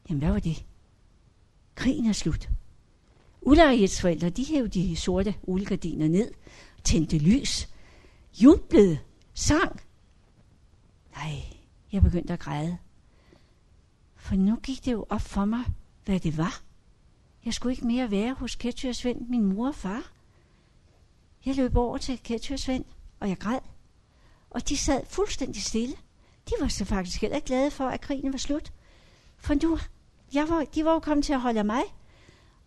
Jamen, hvad var det? Krigen er slut. Ulla forældre, de hævde de sorte uldgardiner ned, tændte lys, jublede, sang. Nej, jeg begyndte at græde. For nu gik det jo op for mig, hvad det var. Jeg skulle ikke mere være hos Ketty og Svend, min mor og far. Jeg løb over til Ketty og Svend, og jeg græd. Og de sad fuldstændig stille. De var så faktisk heller glade for, at krigen var slut. For nu, jeg var, de var jo kommet til at holde af mig.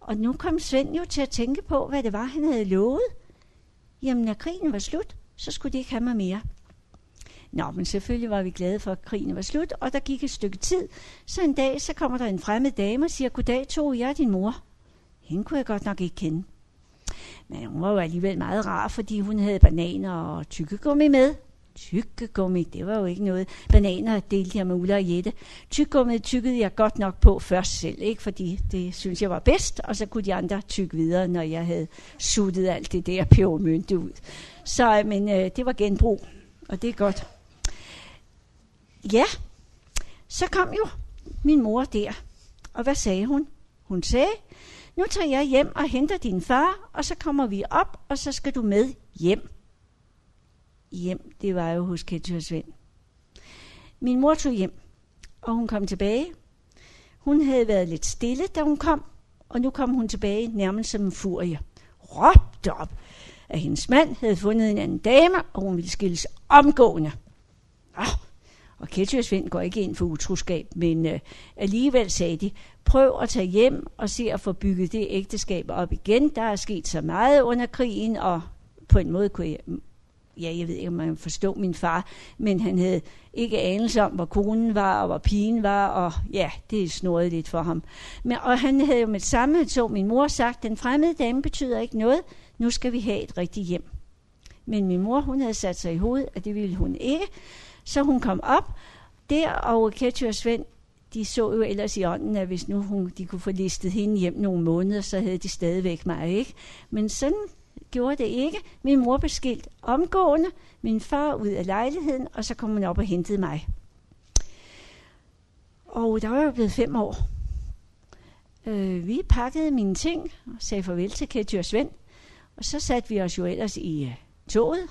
Og nu kom Svend jo til at tænke på, hvad det var, han havde lovet. Jamen, når krigen var slut, så skulle de ikke have mig mere. Nå, men selvfølgelig var vi glade for, at krigen var slut, og der gik et stykke tid. Så en dag, så kommer der en fremmed dame og siger, Goddag, to, jeg er din mor. Hende kunne jeg godt nok ikke kende. Men hun var jo alligevel meget rar, fordi hun havde bananer og tykkegummi med tykkegummi, det var jo ikke noget. Bananer delte jeg med Ulla og Jette. Tykkegummi tykkede jeg godt nok på først selv, ikke? fordi det synes jeg var bedst, og så kunne de andre tykke videre, når jeg havde suttet alt det der pebermynte ud. Så, øh, men øh, det var genbrug, og det er godt. Ja, så kom jo min mor der, og hvad sagde hun? Hun sagde, nu tager jeg hjem og henter din far, og så kommer vi op, og så skal du med hjem hjem, det var jo hos Ketty og Svend. Min mor tog hjem, og hun kom tilbage. Hun havde været lidt stille, da hun kom, og nu kom hun tilbage nærmest som en furie. Råbte op, at hendes mand havde fundet en anden dame, og hun ville skilles omgående. Oh, og Ketty og Svend går ikke ind for utroskab, men øh, alligevel sagde de, prøv at tage hjem og se at få bygget det ægteskab op igen. Der er sket så meget under krigen, og på en måde kunne jeg ja, jeg ved ikke, om man forstå min far, men han havde ikke anelse om, hvor konen var, og hvor pigen var, og ja, det snurrede lidt for ham. Men, og han havde jo med det samme, så min mor sagt, den fremmede dame betyder ikke noget, nu skal vi have et rigtigt hjem. Men min mor, hun havde sat sig i hovedet, at det ville hun ikke, så hun kom op der, og Ketty og Svend, de så jo ellers i ånden, at hvis nu hun, de kunne få listet hende hjem nogle måneder, så havde de stadigvæk mig, ikke? Men sådan gjorde det ikke. Min mor blev skilt omgående, min far ud af lejligheden, og så kom hun op og hentede mig. Og der var jeg blevet fem år. Øh, vi pakkede mine ting og sagde farvel til Ketty og Svend. Og så satte vi os jo ellers i øh, toget.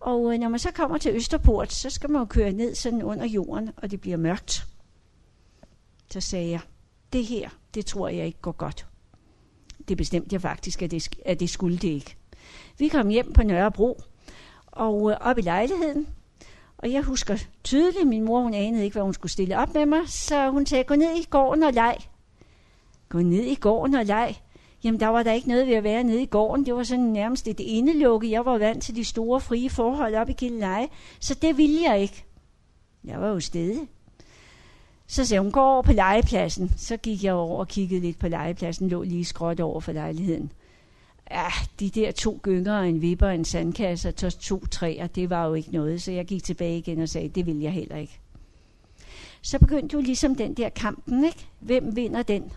Og øh, når man så kommer til Østerport, så skal man jo køre ned sådan under jorden, og det bliver mørkt. Så sagde jeg, det her, det tror jeg ikke går godt. Det bestemte jeg faktisk, at det, at det skulle det ikke. Vi kom hjem på Nørrebro og øh, op i lejligheden. Og jeg husker tydeligt, min mor hun anede ikke, hvad hun skulle stille op med mig, så hun sagde, gå ned i gården og leg. gå ned i gården og leg. Jamen, der var der ikke noget ved at være nede i gården. Det var sådan nærmest et indelukke. Jeg var vant til de store frie forhold op i Gilleleje, så det ville jeg ikke. Jeg var jo stedig. Så sagde hun, gå over på legepladsen. Så gik jeg over og kiggede lidt på legepladsen, lå lige skråt over for lejligheden. Ja, de der to gynger, en vipper og en sandkasse og to træer, det var jo ikke noget. Så jeg gik tilbage igen og sagde, det vil jeg heller ikke. Så begyndte jo ligesom den der kampen, ikke? Hvem vinder den?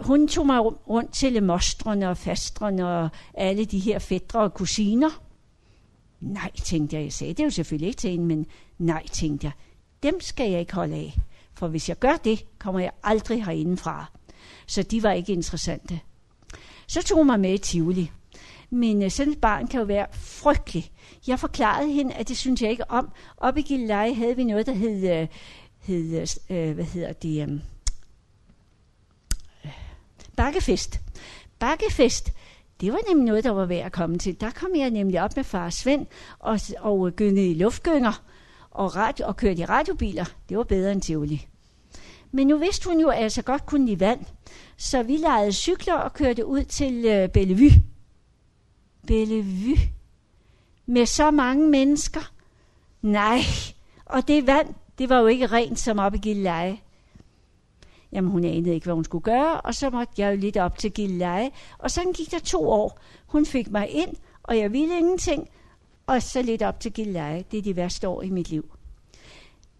Hun tog mig rundt til mostrene og fastrene og alle de her fædre og kusiner. Nej, tænkte jeg. Jeg sagde det jo selvfølgelig ikke til hende, men nej, tænkte jeg. Dem skal jeg ikke holde af. For hvis jeg gør det, kommer jeg aldrig herindefra. Så de var ikke interessante. Så tog hun mig med i Tivoli. Men øh, sådan et barn kan jo være frygtelig. Jeg forklarede hende, at det synes jeg ikke om. Op i Gilleleje havde vi noget, der hed, øh, hed øh, øh hvad hedder det, øhm, øh, bakkefest. Bakkefest, det var nemlig noget, der var værd at komme til. Der kom jeg nemlig op med far Svend og, og øh, gyngede i luftgynger og, radio, og kørte i radiobiler. Det var bedre end Tivoli. Men nu vidste hun jo, at jeg så godt kunne lide vand. Så vi lejede cykler og kørte ud til øh, Bellevue. Bellevue. Med så mange mennesker. Nej, og det vand, det var jo ikke rent som op i Gilleleje. Jamen hun anede ikke, hvad hun skulle gøre, og så måtte jeg jo lidt op til Gilleleje. Og så gik der to år. Hun fik mig ind, og jeg ville ingenting, og så lidt op til Gilleleje. Det er de værste år i mit liv.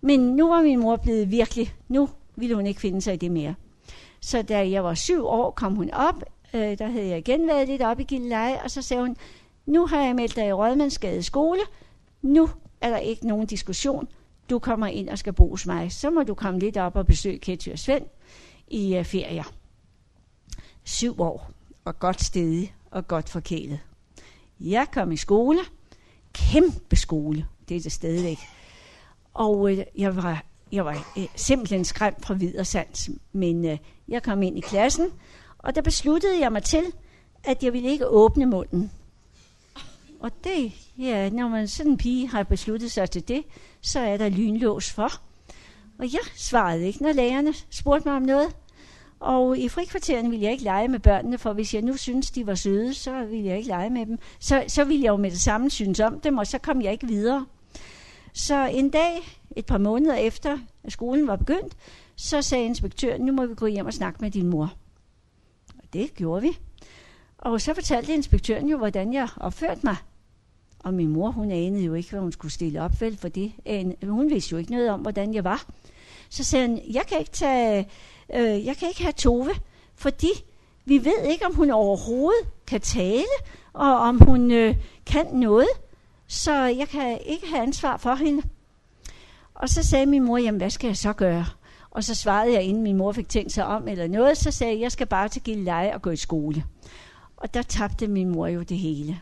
Men nu var min mor blevet virkelig, nu ville hun ikke finde sig i det mere. Så da jeg var syv år, kom hun op. Øh, der havde jeg igen været lidt op i Gilleleje, og så sagde hun, nu har jeg meldt dig i Rådmandsgade skole. Nu er der ikke nogen diskussion. Du kommer ind og skal bo hos mig. Så må du komme lidt op og besøge Ketty og Svend i øh, ferier. Syv år, og godt stedig og godt forkælet. Jeg kom i skole. Kæmpe skole. Det er det stadigvæk. Og øh, jeg var jeg var øh, simpelthen skræmt fra vidersands, men øh, jeg kom ind i klassen, og der besluttede jeg mig til, at jeg ville ikke åbne munden. Og det, ja, når man sådan en pige har besluttet sig til det, så er der lynlås for. Og jeg svarede ikke, når lærerne spurgte mig om noget. Og i frikvartererne ville jeg ikke lege med børnene, for hvis jeg nu synes de var søde, så ville jeg ikke lege med dem. Så, så ville jeg jo med det samme synes om dem, og så kom jeg ikke videre. Så en dag, et par måneder efter, at skolen var begyndt, så sagde inspektøren, nu må vi gå hjem og snakke med din mor. Og det gjorde vi. Og så fortalte inspektøren jo, hvordan jeg opførte mig. Og min mor, hun anede jo ikke, hvad hun skulle stille op, vel, for det. Hun vidste jo ikke noget om, hvordan jeg var. Så sagde han, jeg kan ikke, tage, øh, jeg kan ikke have Tove, fordi vi ved ikke, om hun overhovedet kan tale, og om hun øh, kan noget. Så jeg kan ikke have ansvar for hende. Og så sagde min mor, jamen hvad skal jeg så gøre? Og så svarede jeg, inden min mor fik tænkt sig om eller noget, så sagde jeg, jeg skal bare til Gilleleje og gå i skole. Og der tabte min mor jo det hele.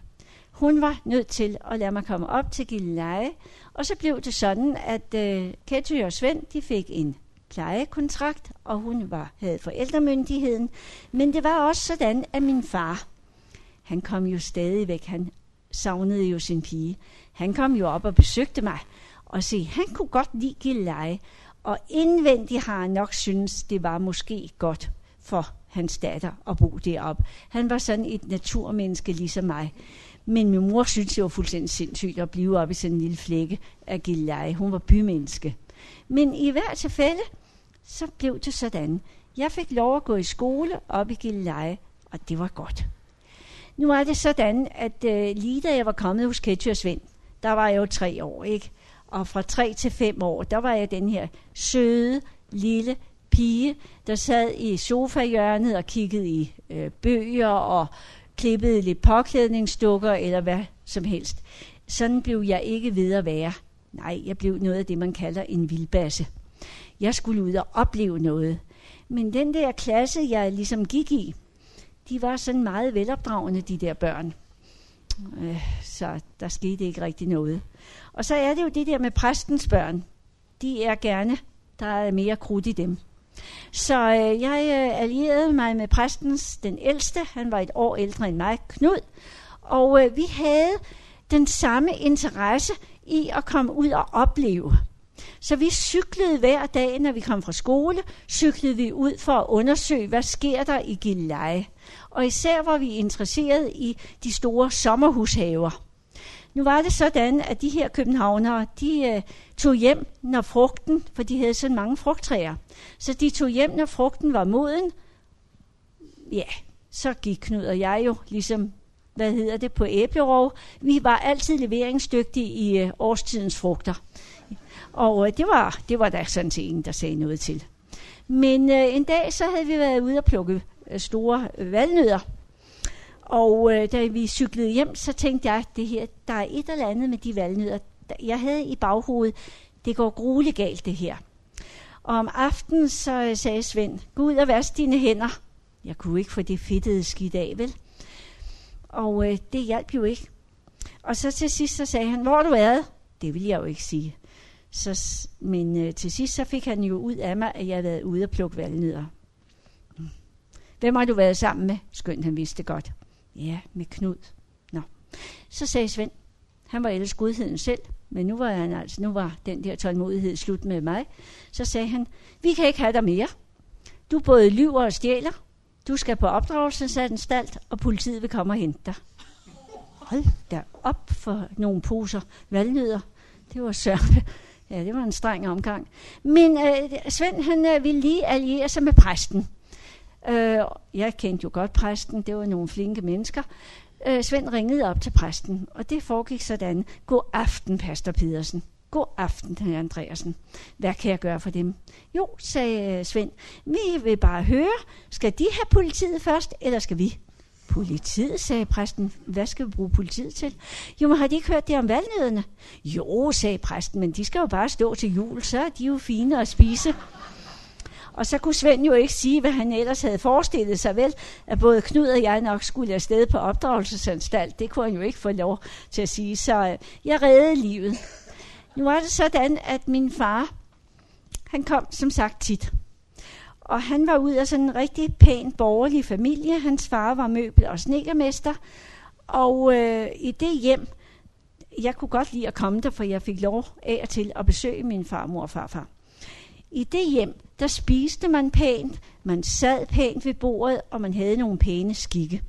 Hun var nødt til at lade mig komme op til Gilleleje, og så blev det sådan, at øh, Ketty og Svend, de fik en plejekontrakt, og hun var, havde forældremyndigheden. Men det var også sådan, at min far, han kom jo stadigvæk, han savnede jo sin pige. Han kom jo op og besøgte mig, og se, han kunne godt lide Gilleleje, og indvendigt har han nok synes det var måske godt for hans datter at bo deroppe. Han var sådan et naturmenneske ligesom mig. Men min mor syntes, det var fuldstændig sindssygt at blive oppe i sådan en lille flække af Gilleleje. Hun var bymenneske. Men i hvert tilfælde, så blev det sådan. Jeg fik lov at gå i skole op i Gilleleje, og det var godt. Nu er det sådan, at øh, lige da jeg var kommet hos Ketty og Svend, der var jeg jo tre år, ikke? Og fra tre til fem år, der var jeg den her søde, lille pige, der sad i sofahjørnet og kiggede i øh, bøger og klippede lidt påklædningsdukker eller hvad som helst. Sådan blev jeg ikke ved at være. Nej, jeg blev noget af det, man kalder en vildbasse. Jeg skulle ud og opleve noget. Men den der klasse, jeg ligesom gik i, de var sådan meget velopdragende, de der børn. Øh, så der skete ikke rigtig noget. Og så er det jo det der med præstens børn. De er gerne, der er mere krudt i dem. Så øh, jeg øh, allierede mig med præstens, den ældste, han var et år ældre end mig, Knud, og øh, vi havde den samme interesse i at komme ud og opleve. Så vi cyklede hver dag, når vi kom fra skole, cyklede vi ud for at undersøge, hvad sker der i Gilleleje. Og især var vi interesseret i de store sommerhushaver. Nu var det sådan, at de her københavnere, de øh, tog hjem, når frugten, for de havde så mange frugttræer. Så de tog hjem, når frugten var moden. Ja, så gik Knud og jeg jo ligesom, hvad hedder det, på æblerov. Vi var altid leveringsdygtige i øh, årstidens frugter. Og øh, det, var, det var der sådan set ingen, der sagde noget til. Men øh, en dag så havde vi været ude og plukke øh, store øh, valnødder. Og øh, da vi cyklede hjem, så tænkte jeg, det her, der er et eller andet med de valnødder. Jeg havde i baghovedet, det går grueligt galt det her. Og om aftenen så øh, sagde Svend, gå ud og vask dine hænder. Jeg kunne ikke få det fedtede skidt af, vel? Og øh, det hjalp jo ikke. Og så til sidst så sagde han, hvor har du været? Det vil jeg jo ikke sige. Så, men øh, til sidst så fik han jo ud af mig, at jeg havde været ude og plukke valnødder. Hm. Hvem har du været sammen med? Skønt han vidste godt. Ja, med Knud. Nå. Så sagde Svend, han var ellers godheden selv, men nu var, han altså, nu var den der tålmodighed slut med mig. Så sagde han, vi kan ikke have dig mere. Du både lyver og stjæler. Du skal på opdragelsesanstalt, og politiet vil komme og hente dig. Hold da op for nogle poser valnødder. Det var sørme. Ja, det var en streng omgang. Men øh, Svend, han øh, ville lige alliere sig med præsten. Øh, jeg kendte jo godt præsten, det var nogle flinke mennesker. Øh, Svend ringede op til præsten, og det foregik sådan. God aften, Pastor Pedersen. God aften, herr Andreasen. Hvad kan jeg gøre for dem? Jo, sagde øh, Svend. Vi vil bare høre, skal de have politiet først, eller skal vi? Politiet, sagde præsten. Hvad skal vi bruge politiet til? Jo, men har de ikke hørt det om valgnødene? Jo, sagde præsten, men de skal jo bare stå til jul, så er de jo fine at spise. Og så kunne Svend jo ikke sige, hvad han ellers havde forestillet sig vel, at både Knud og jeg nok skulle afsted på opdragelsesanstalt. Det kunne han jo ikke få lov til at sige, så øh, jeg reddede livet. Nu var det sådan, at min far, han kom som sagt tit. Og han var ud af sådan en rigtig pæn borgerlig familie. Hans far var møbel- og snekermester. Og øh, i det hjem, jeg kunne godt lide at komme der, for jeg fik lov af og til at besøge min farmor og farfar. I det hjem, der spiste man pænt, man sad pænt ved bordet, og man havde nogle pæne skikke.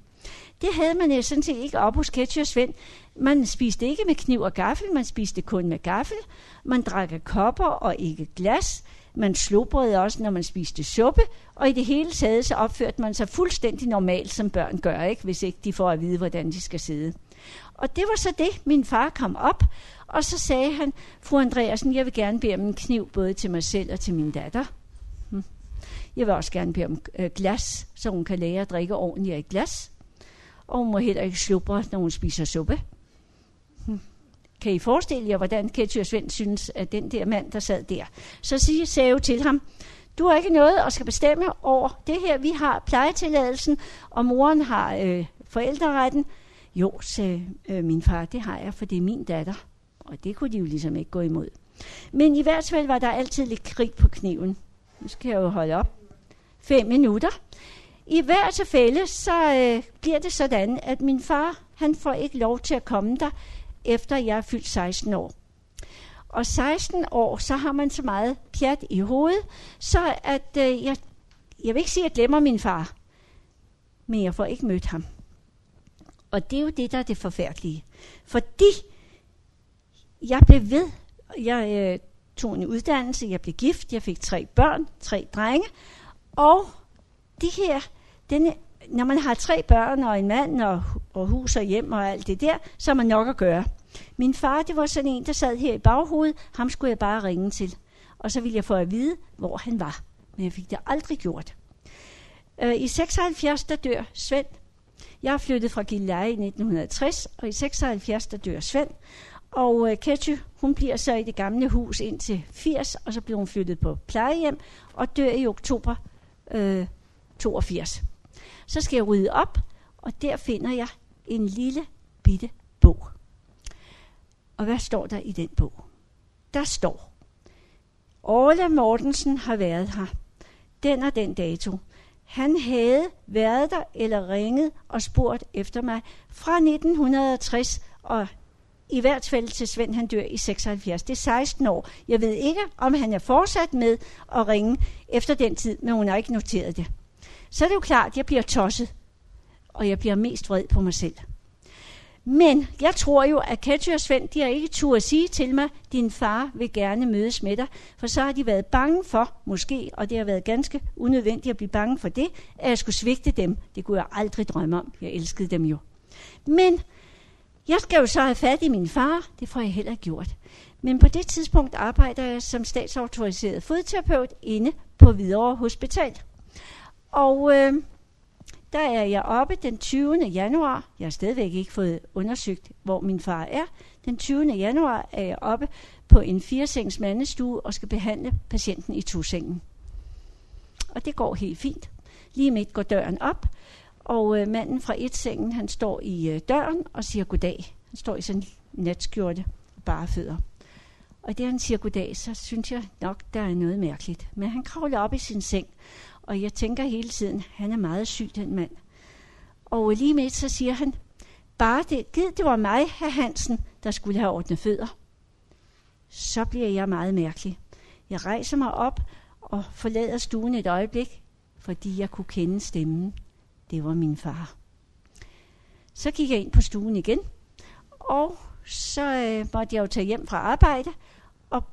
Det havde man jo sådan set ikke op hos Ketcher og Svend. Man spiste ikke med kniv og gaffel, man spiste kun med gaffel. Man drak af kopper og ikke glas. Man slubrede også, når man spiste suppe. Og i det hele taget, så opførte man sig fuldstændig normalt, som børn gør, ikke? hvis ikke de får at vide, hvordan de skal sidde. Og det var så det, min far kom op, og så sagde han, fru Andreasen, jeg vil gerne bede om en kniv, både til mig selv og til min datter. Jeg vil også gerne bede om øh, glas, så hun kan lære at drikke ordentligt af et glas. Og hun må heller ikke slubre, når hun spiser suppe. Hm. Kan I forestille jer, hvordan Ketty og Svend synes, at den der mand, der sad der. Så siger Save til ham, du har ikke noget at skal bestemme over det her. Vi har plejetilladelsen, og moren har øh, forældreretten. Jo, sagde øh, min far, det har jeg, for det er min datter. Og det kunne de jo ligesom ikke gå imod. Men i hvert fald var der altid lidt krig på kniven. Nu skal jeg jo holde op. Fem minutter. I hvert tilfælde, så øh, bliver det sådan, at min far, han får ikke lov til at komme der, efter jeg er fyldt 16 år. Og 16 år, så har man så meget pjat i hovedet, så at øh, jeg, jeg vil ikke sige, at jeg glemmer min far, men jeg får ikke mødt ham. Og det er jo det, der er det forfærdelige. Fordi jeg blev ved. Jeg øh, tog en uddannelse, jeg blev gift, jeg fik tre børn, tre drenge. Og det her, denne, når man har tre børn og en mand og, og hus og hjem og alt det der, så er man nok at gøre. Min far, det var sådan en, der sad her i baghovedet. Ham skulle jeg bare ringe til. Og så ville jeg få at vide, hvor han var. Men jeg fik det aldrig gjort. Øh, I 76, der dør Svend. Jeg er flyttet fra Gilleleje i 1960, og i 76, der dør Svend. Og øh, Ketty, hun bliver så i det gamle hus indtil 80, og så bliver hun flyttet på plejehjem og dør i oktober øh, 82. Så skal jeg rydde op, og der finder jeg en lille bitte bog. Og hvad står der i den bog? Der står, Orla Mortensen har været her. Den og den dato. Han havde været der eller ringet og spurgt efter mig fra 1960 og i hvert fald til Svend han dør i 76. Det er 16 år. Jeg ved ikke, om han er fortsat med at ringe efter den tid, men hun har ikke noteret det. Så er det jo klart, at jeg bliver tosset, og jeg bliver mest vred på mig selv. Men jeg tror jo, at Katja og Svend, de har ikke tur at sige til mig, din far vil gerne mødes med dig, for så har de været bange for, måske, og det har været ganske unødvendigt at blive bange for det, at jeg skulle svigte dem. Det kunne jeg aldrig drømme om. Jeg elskede dem jo. Men jeg skal jo så have fat i min far. Det får jeg heller gjort. Men på det tidspunkt arbejder jeg som statsautoriseret fodterapeut inde på Hvidovre Hospital. Og øh, der er jeg oppe den 20. januar. Jeg har stadigvæk ikke fået undersøgt, hvor min far er. Den 20. januar er jeg oppe på en firesengs mandestue og skal behandle patienten i tosengen. Og det går helt fint. Lige midt går døren op, og øh, manden fra et sengen, han står i øh, døren og siger goddag. Han står i sådan en natskjorte og bare fødder. Og det han siger goddag, så synes jeg nok, der er noget mærkeligt. Men han kravler op i sin seng, og jeg tænker hele tiden, han er meget syg, den mand. Og øh, lige med så siger han, bare det, gid det var mig, herr Hansen, der skulle have ordnet fødder. Så bliver jeg meget mærkelig. Jeg rejser mig op og forlader stuen et øjeblik, fordi jeg kunne kende stemmen. Det var min far. Så gik jeg ind på stuen igen, og så øh, måtte jeg jo tage hjem fra arbejde. Og,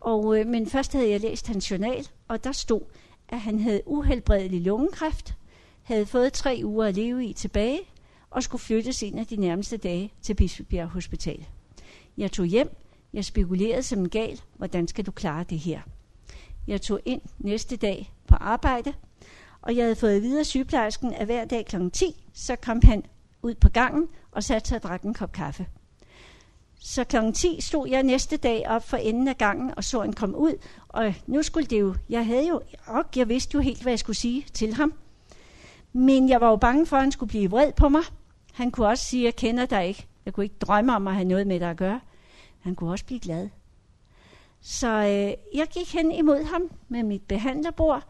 og, øh, men først havde jeg læst hans journal, og der stod, at han havde uhelbredelig lungekræft, havde fået tre uger at leve i tilbage, og skulle flyttes ind af de nærmeste dage til Bispebjerg Hospital. Jeg tog hjem, jeg spekulerede som en gal, hvordan skal du klare det her? Jeg tog ind næste dag på arbejde, og jeg havde fået videre sygeplejersken, at hver dag kl. 10, så kom han ud på gangen og satte sig og drak en kop kaffe. Så kl. 10 stod jeg næste dag op for enden af gangen og så han komme ud. Og nu skulle det jo, jeg havde jo, og jeg vidste jo helt, hvad jeg skulle sige til ham. Men jeg var jo bange for, at han skulle blive vred på mig. Han kunne også sige, jeg kender dig ikke. Jeg kunne ikke drømme om at have noget med dig at gøre. Han kunne også blive glad. Så øh, jeg gik hen imod ham med mit behandlerbord,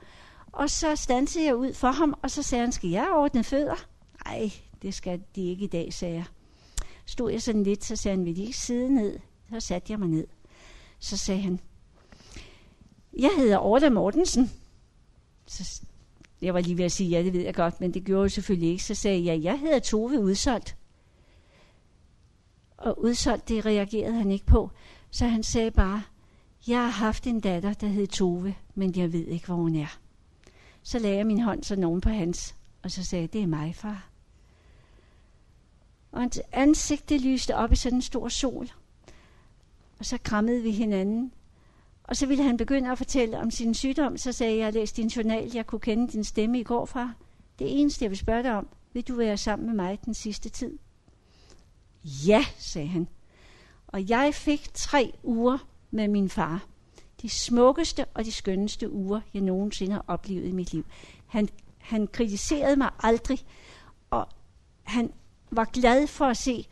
og så stansede jeg ud for ham, og så sagde han, skal jeg ordne fødder? Nej, det skal de ikke i dag, sagde jeg. Stod jeg sådan lidt, så sagde han, vil de ikke sidde ned? Så satte jeg mig ned. Så sagde han, jeg hedder Orla Mortensen. Så jeg var lige ved at sige, ja, det ved jeg godt, men det gjorde jeg selvfølgelig ikke. Så sagde jeg, jeg hedder Tove Udsolgt. Og udsolgt, det reagerede han ikke på. Så han sagde bare, jeg har haft en datter, der hed Tove, men jeg ved ikke, hvor hun er. Så lagde jeg min hånd så nogen på hans, og så sagde jeg, det er mig, far. Og hans ansigt det lyste op i sådan en stor sol. Og så krammede vi hinanden. Og så ville han begynde at fortælle om sin sygdom. Så sagde jeg, jeg har læst din journal, jeg kunne kende din stemme i går fra. Det eneste, jeg vil spørge dig om, vil du være sammen med mig den sidste tid? Ja, sagde han. Og jeg fik tre uger med min far. De smukkeste og de skønneste uger, jeg nogensinde har oplevet i mit liv. Han, han kritiserede mig aldrig, og han var glad for at se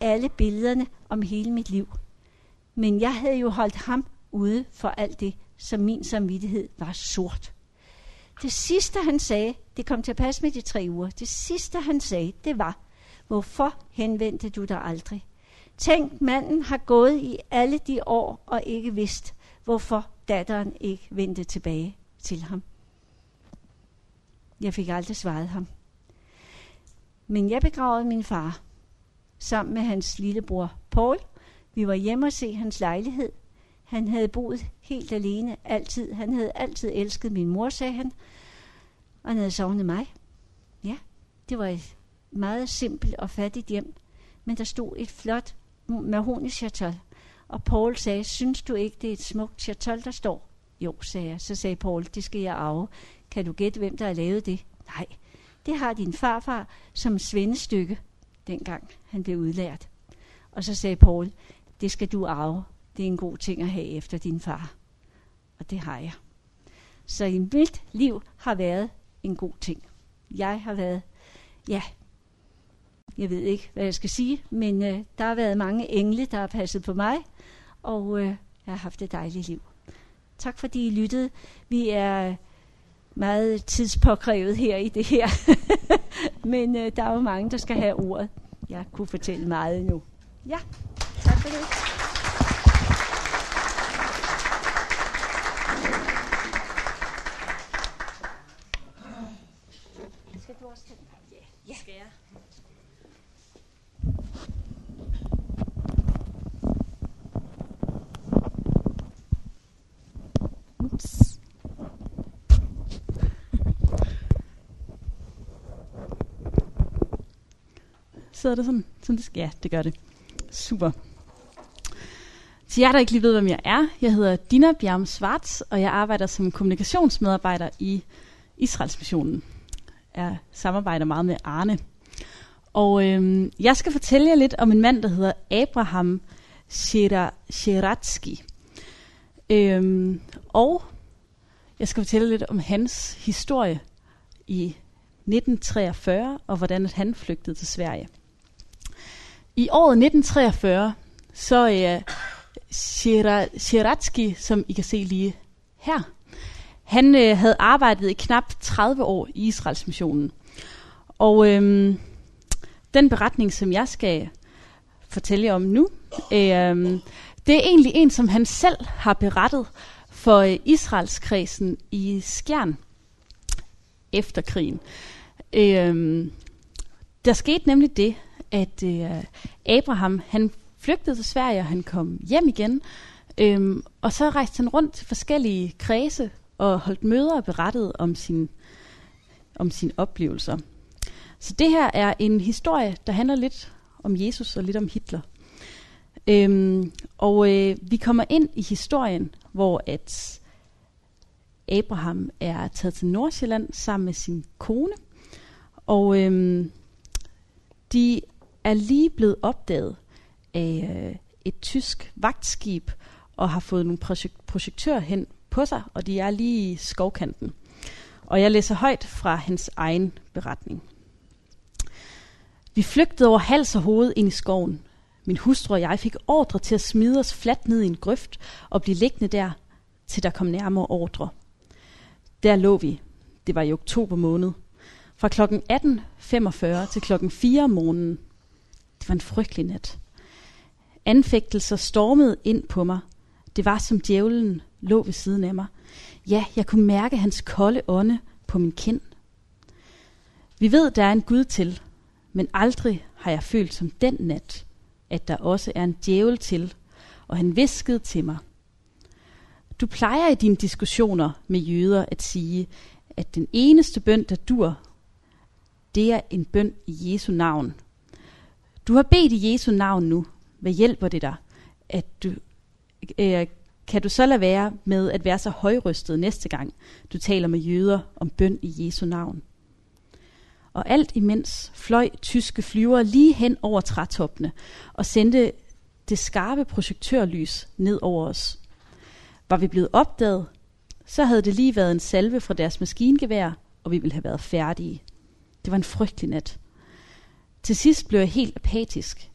alle billederne om hele mit liv. Men jeg havde jo holdt ham ude for alt det, som min samvittighed var sort. Det sidste han sagde, det kom til at passe med de tre uger, det sidste han sagde, det var, hvorfor henvendte du dig aldrig? Tænk, manden har gået i alle de år og ikke vidst, hvorfor datteren ikke vendte tilbage til ham. Jeg fik aldrig svaret ham. Men jeg begravede min far sammen med hans lillebror Paul. Vi var hjemme og se hans lejlighed. Han havde boet helt alene altid. Han havde altid elsket min mor, sagde han. Og han havde savnet mig. Ja, det var et meget simpelt og fattigt hjem. Men der stod et flot mahogny-chatol. Og Paul sagde, synes du ikke, det er et smukt chatol, der står? Jo, sagde jeg. Så sagde Paul, det skal jeg arve. Kan du gætte, hvem der har lavet det? Nej, det har din farfar som svendestykke, dengang han blev udlært. Og så sagde Paul, det skal du arve. Det er en god ting at have efter din far. Og det har jeg. Så i mit liv har været en god ting. Jeg har været, ja, jeg ved ikke, hvad jeg skal sige, men øh, der har været mange engle, der har passet på mig, og øh, jeg har haft et dejligt liv. Tak fordi I lyttede. Vi er meget tidspåkrævet her i det her. Men øh, der er jo mange, der skal have ordet. Jeg kunne fortælle meget nu. Ja, tak for det. Sidder det sådan, sådan det skal? Ja, det gør det. Super. Til jer, der ikke lige ved, hvem jeg er, jeg hedder Dina Bjarm Svarts, og jeg arbejder som kommunikationsmedarbejder i Israels missionen. Jeg samarbejder meget med Arne. Og øhm, jeg skal fortælle jer lidt om en mand, der hedder Abraham Sheratsky. Øhm, og jeg skal fortælle lidt om hans historie i 1943, og hvordan han flygtede til Sverige. I året 1943, så øh, er uh, som I kan se lige her, han uh, havde arbejdet i knap 30 år i Israels missionen. Og uh, den beretning, som jeg skal fortælle jer om nu, uh, det er egentlig en, som han selv har berettet for uh, Israelskredsen i Skjern efter krigen. Uh, der skete nemlig det, at øh, Abraham, han flygtede til Sverige, og han kom hjem igen. Øhm, og så rejste han rundt til forskellige kredse og holdt møder og berettede om sin, om sine oplevelser. Så det her er en historie, der handler lidt om Jesus og lidt om Hitler. Øhm, og øh, vi kommer ind i historien, hvor at Abraham er taget til Nordsjælland sammen med sin kone. Og øhm, de er lige blevet opdaget af øh, et tysk vagtskib, og har fået nogle projek- projektører hen på sig, og de er lige i skovkanten. Og jeg læser højt fra hans egen beretning. Vi flygtede over hals og hoved ind i skoven. Min hustru og jeg fik ordre til at smide os fladt ned i en grøft og blive liggende der, til der kom nærmere ordre. Der lå vi. Det var i oktober måned. Fra kl. 18.45 til kl. 4 om morgenen var en frygtelig nat. Anfægtelser stormede ind på mig. Det var som djævlen lå ved siden af mig. Ja, jeg kunne mærke hans kolde ånde på min kind. Vi ved, der er en Gud til, men aldrig har jeg følt som den nat, at der også er en djævel til, og han viskede til mig. Du plejer i dine diskussioner med jøder at sige, at den eneste bøn, der dur, det er en bøn i Jesu navn, du har bedt i Jesu navn nu. Hvad hjælper det dig? At du, øh, kan du så lade være med at være så højrystet næste gang, du taler med jøder om bøn i Jesu navn? Og alt imens fløj tyske flyver lige hen over trætoppene og sendte det skarpe projektørlys ned over os. Var vi blevet opdaget, så havde det lige været en salve fra deres maskingevær, og vi ville have været færdige. Det var en frygtelig nat. Til sidst blev jeg helt apatisk.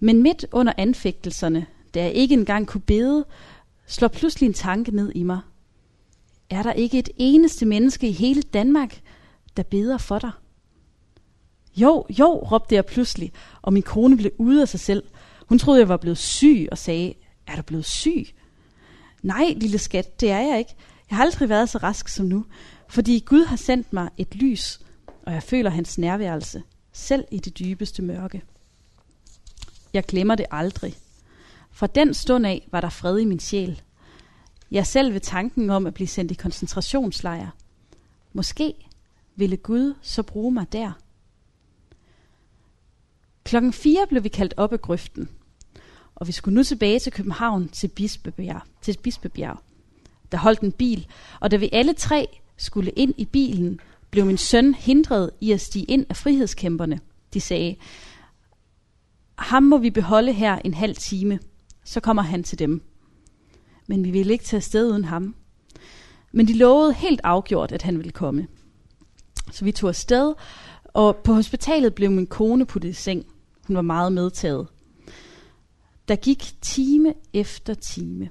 Men midt under anfægtelserne, da jeg ikke engang kunne bede, slår pludselig en tanke ned i mig. Er der ikke et eneste menneske i hele Danmark, der beder for dig? Jo, jo, råbte jeg pludselig, og min kone blev ude af sig selv. Hun troede, jeg var blevet syg og sagde, er du blevet syg? Nej, lille skat, det er jeg ikke. Jeg har aldrig været så rask som nu, fordi Gud har sendt mig et lys, og jeg føler hans nærværelse selv i det dybeste mørke. Jeg glemmer det aldrig. Fra den stund af var der fred i min sjæl. Jeg selv ved tanken om at blive sendt i koncentrationslejr. Måske ville Gud så bruge mig der. Klokken 4 blev vi kaldt op af grøften, og vi skulle nu tilbage til København til Bispebjerg. Til Bispebjerg. Der holdt en bil, og da vi alle tre skulle ind i bilen, blev min søn hindret i at stige ind af frihedskæmperne. De sagde, ham må vi beholde her en halv time, så kommer han til dem. Men vi ville ikke tage afsted uden ham. Men de lovede helt afgjort, at han ville komme. Så vi tog afsted, og på hospitalet blev min kone puttet i seng. Hun var meget medtaget. Der gik time efter time.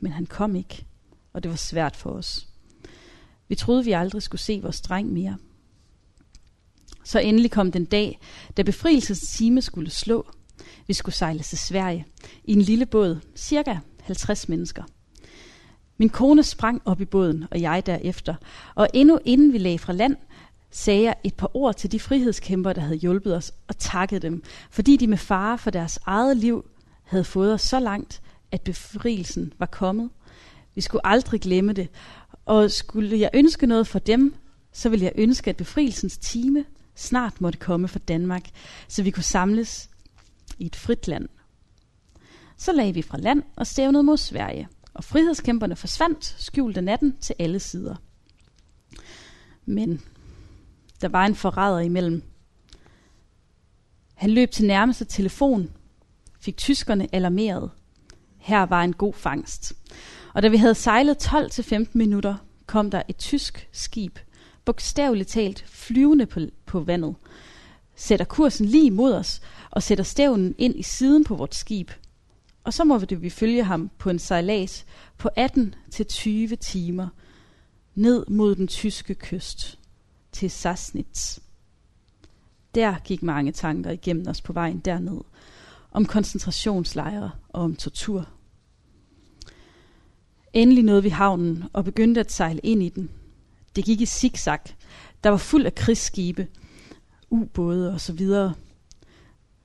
Men han kom ikke, og det var svært for os. Vi troede, vi aldrig skulle se vores dreng mere. Så endelig kom den dag, da befrielsens time skulle slå. Vi skulle sejle til Sverige i en lille båd, cirka 50 mennesker. Min kone sprang op i båden, og jeg derefter. Og endnu inden vi lagde fra land, sagde jeg et par ord til de frihedskæmper, der havde hjulpet os, og takkede dem, fordi de med fare for deres eget liv havde fået os så langt, at befrielsen var kommet. Vi skulle aldrig glemme det, og skulle jeg ønske noget for dem, så ville jeg ønske, at befrielsens time snart måtte komme for Danmark, så vi kunne samles i et frit land. Så lagde vi fra land og stævnede mod Sverige, og frihedskæmperne forsvandt, skjulte natten til alle sider. Men der var en forræder imellem. Han løb til nærmeste telefon, fik tyskerne alarmeret. Her var en god fangst. Og da vi havde sejlet 12-15 minutter, kom der et tysk skib, bogstaveligt talt flyvende på, på vandet, sætter kursen lige mod os og sætter stævnen ind i siden på vort skib. Og så må vi følge ham på en sejlads på 18-20 timer ned mod den tyske kyst til Sassnitz. Der gik mange tanker igennem os på vejen derned, om koncentrationslejre og om tortur. Endelig nåede vi havnen og begyndte at sejle ind i den. Det gik i zigzag. Der var fuld af krigsskibe, ubåde og så videre.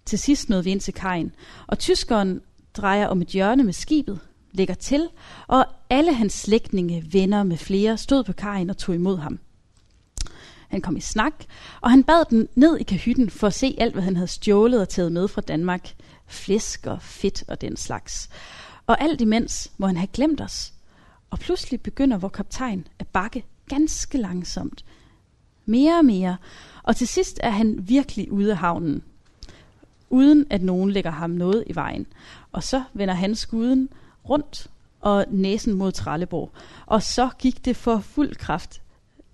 Til sidst nåede vi ind til kajen, og tyskeren drejer om et hjørne med skibet, lægger til, og alle hans slægtninge, venner med flere stod på kajen og tog imod ham. Han kom i snak, og han bad den ned i kahytten for at se alt, hvad han havde stjålet og taget med fra Danmark. Flæsk og fedt og den slags. Og alt imens må han have glemt os. Og pludselig begynder vores kaptajn at bakke ganske langsomt. Mere og mere. Og til sidst er han virkelig ude af havnen. Uden at nogen lægger ham noget i vejen. Og så vender han skuden rundt og næsen mod Trelleborg. Og så gik det for fuld kraft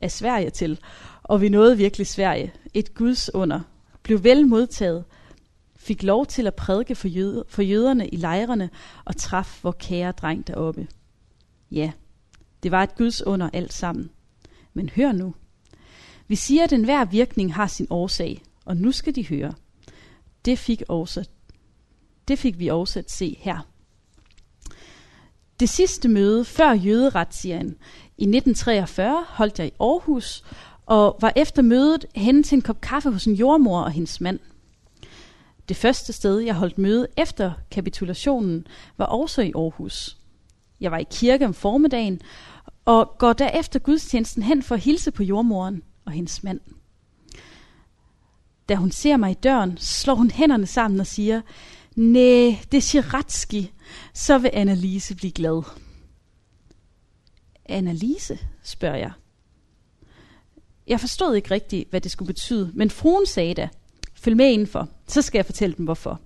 af Sverige til. Og vi nåede virkelig Sverige. Et Guds under. Blev vel modtaget. Fik lov til at prædike for, jøder, for jøderne i lejrene og traf vor kære dreng deroppe. Ja, det var et Guds under alt sammen. Men hør nu. Vi siger, at enhver virkning har sin årsag, og nu skal de høre. Det fik, også, det fik vi også at se her. Det sidste møde før jøderetsserien i 1943 holdt jeg i Aarhus, og var efter mødet hen til en kop kaffe hos en jordmor og hendes mand. Det første sted, jeg holdt møde efter kapitulationen, var også i Aarhus. Jeg var i kirke om formiddagen, og går derefter gudstjenesten hen for at hilse på jordmoren og hendes mand. Da hun ser mig i døren, slår hun hænderne sammen og siger, Næh, det er Shiratski, så vil Annalise blive glad. Annalise, spørger jeg. Jeg forstod ikke rigtigt, hvad det skulle betyde, men fruen sagde da, følg med indenfor, så skal jeg fortælle dem hvorfor.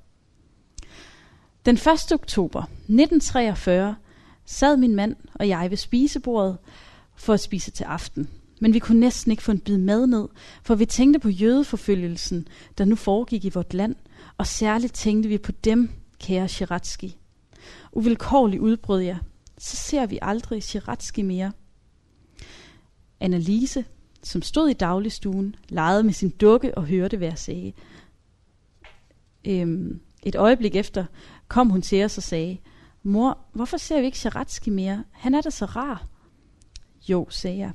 Den 1. oktober 1943 sad min mand og jeg ved spisebordet for at spise til aften. Men vi kunne næsten ikke få en bid mad ned, for vi tænkte på jødeforfølgelsen, der nu foregik i vort land, og særligt tænkte vi på dem, kære Shiratski. Uvilkårligt udbrød jeg, så ser vi aldrig Shiratski mere. Annalise, som stod i dagligstuen, legede med sin dukke og hørte, hvad jeg sagde. Øhm, et øjeblik efter kom hun til os og sagde, Mor, hvorfor ser vi ikke Sharatski mere? Han er da så rar. Jo, sagde jeg.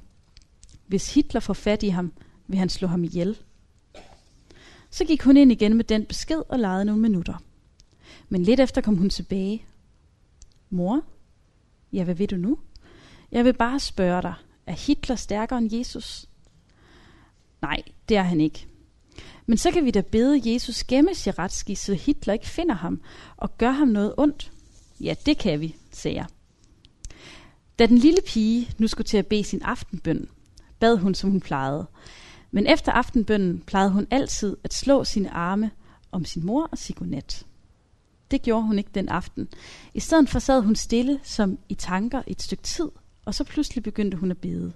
Hvis Hitler får fat i ham, vil han slå ham ihjel. Så gik hun ind igen med den besked og legede nogle minutter. Men lidt efter kom hun tilbage. Mor? Ja, hvad ved du nu? Jeg vil bare spørge dig. Er Hitler stærkere end Jesus? Nej, det er han ikke. Men så kan vi da bede Jesus gemme Shiratski, så Hitler ikke finder ham og gør ham noget ondt. Ja, det kan vi, sagde jeg. Da den lille pige nu skulle til at bede sin aftenbøn, bad hun, som hun plejede. Men efter aftenbønnen plejede hun altid at slå sine arme om sin mor og sige godnat. Det gjorde hun ikke den aften. I stedet for sad hun stille som i tanker et stykke tid, og så pludselig begyndte hun at bede.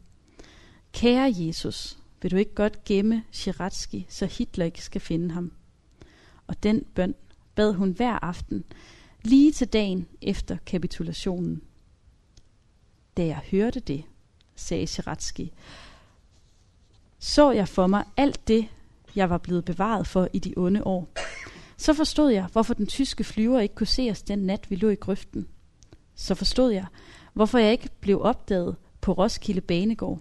Kære Jesus, vil du ikke godt gemme Shiratski, så Hitler ikke skal finde ham? Og den bøn bad hun hver aften, lige til dagen efter kapitulationen. Da jeg hørte det, sagde Shiratski, så jeg for mig alt det, jeg var blevet bevaret for i de onde år. Så forstod jeg, hvorfor den tyske flyver ikke kunne se os den nat, vi lå i grøften. Så forstod jeg, hvorfor jeg ikke blev opdaget på Roskilde Banegård.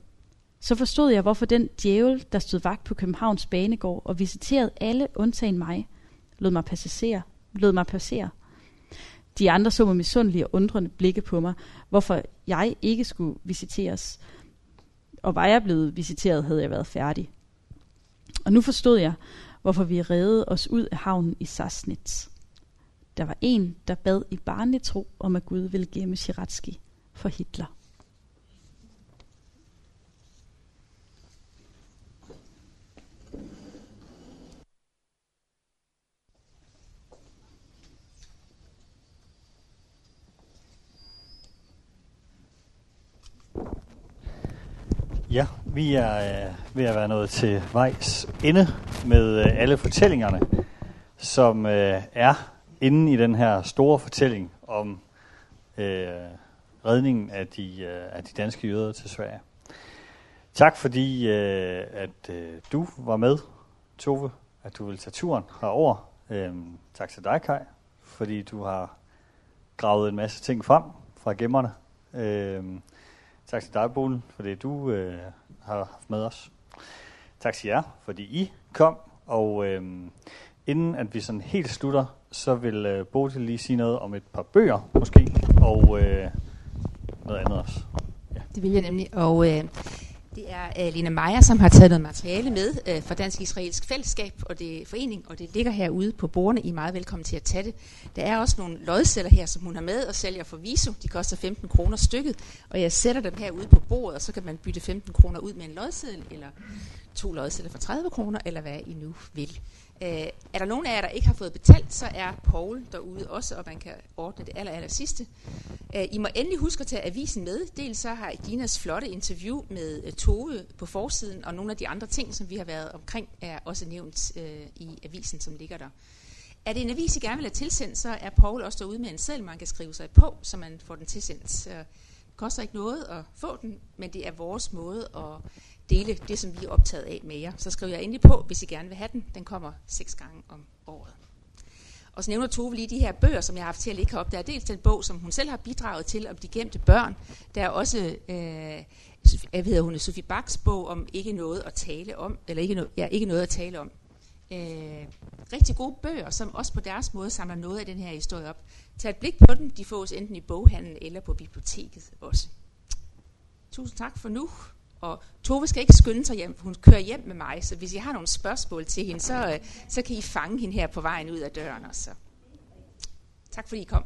Så forstod jeg, hvorfor den djævel, der stod vagt på Københavns Banegård og visiterede alle undtagen mig, lod mig passere. Lod mig passere. De andre så med misundelige og undrende blikke på mig, hvorfor jeg ikke skulle visiteres. Og var jeg blevet visiteret, havde jeg været færdig. Og nu forstod jeg, hvorfor vi redde os ud af havnen i Sassnitz. Der var en, der bad i barnlig tro om, at Gud ville gemme Shiratski for Hitler. Ja, vi er øh, ved at være nået til vejs ende med øh, alle fortællingerne, som øh, er inde i den her store fortælling om øh, redningen af de, øh, af de danske jøder til Sverige. Tak fordi, øh, at øh, du var med, Tove, at du vil tage turen herover. Øh, tak til dig, Kai, fordi du har gravet en masse ting frem fra gemmerne. Øh, Tak til dig, Bolen, for det du øh, har haft med os. Tak til jer, fordi I kom. Og øh, inden at vi sådan helt slutter, så vil øh, Bodil lige sige noget om et par bøger, måske, og øh, noget andet også. Ja. Det vil jeg nemlig. Og øh, det er uh, Lene Meyer, som har taget noget materiale med uh, fra Dansk Israelsk Fællesskab og det forening, og det ligger herude på bordene. I er meget velkommen til at tage det. Der er også nogle lodceller her, som hun har med og sælger for Viso. De koster 15 kroner stykket, og jeg sætter dem herude på bordet, og så kan man bytte 15 kroner ud med en lodseddel, eller to lodsedler for 30 kroner, eller hvad I nu vil. Øh, er der nogen af jer, der ikke har fået betalt, så er Paul derude også, og man kan ordne det aller, aller sidste. Øh, I må endelig huske at tage avisen med. Dels så har Ginas flotte interview med øh, Tove på forsiden, og nogle af de andre ting, som vi har været omkring, er også nævnt øh, i avisen, som ligger der. Er det en avis, I gerne vil have tilsendt, så er Paul også derude med en seddel, man kan skrive sig på, så man får den tilsendt. Så det koster ikke noget at få den, men det er vores måde at dele det, som vi er optaget af med jer. Så skriver jeg endelig på, hvis I gerne vil have den. Den kommer seks gange om året. Og så nævner Tove lige de her bøger, som jeg har haft til at ligge heroppe. Der er dels den bog, som hun selv har bidraget til om de gemte børn. Der er også, øh, jeg ved, hun er Sofie Baks bog om ikke noget at tale om, eller ikke, no- ja, ikke noget at tale om. Øh, rigtig gode bøger, som også på deres måde samler noget af den her historie op. Tag et blik på dem, de fås enten i boghandlen eller på biblioteket også. Tusind tak for nu. Og Tove skal ikke skynde sig hjem, for hun kører hjem med mig, så hvis I har nogle spørgsmål til hende, så, øh, så kan I fange hende her på vejen ud af døren også. Tak fordi I kom.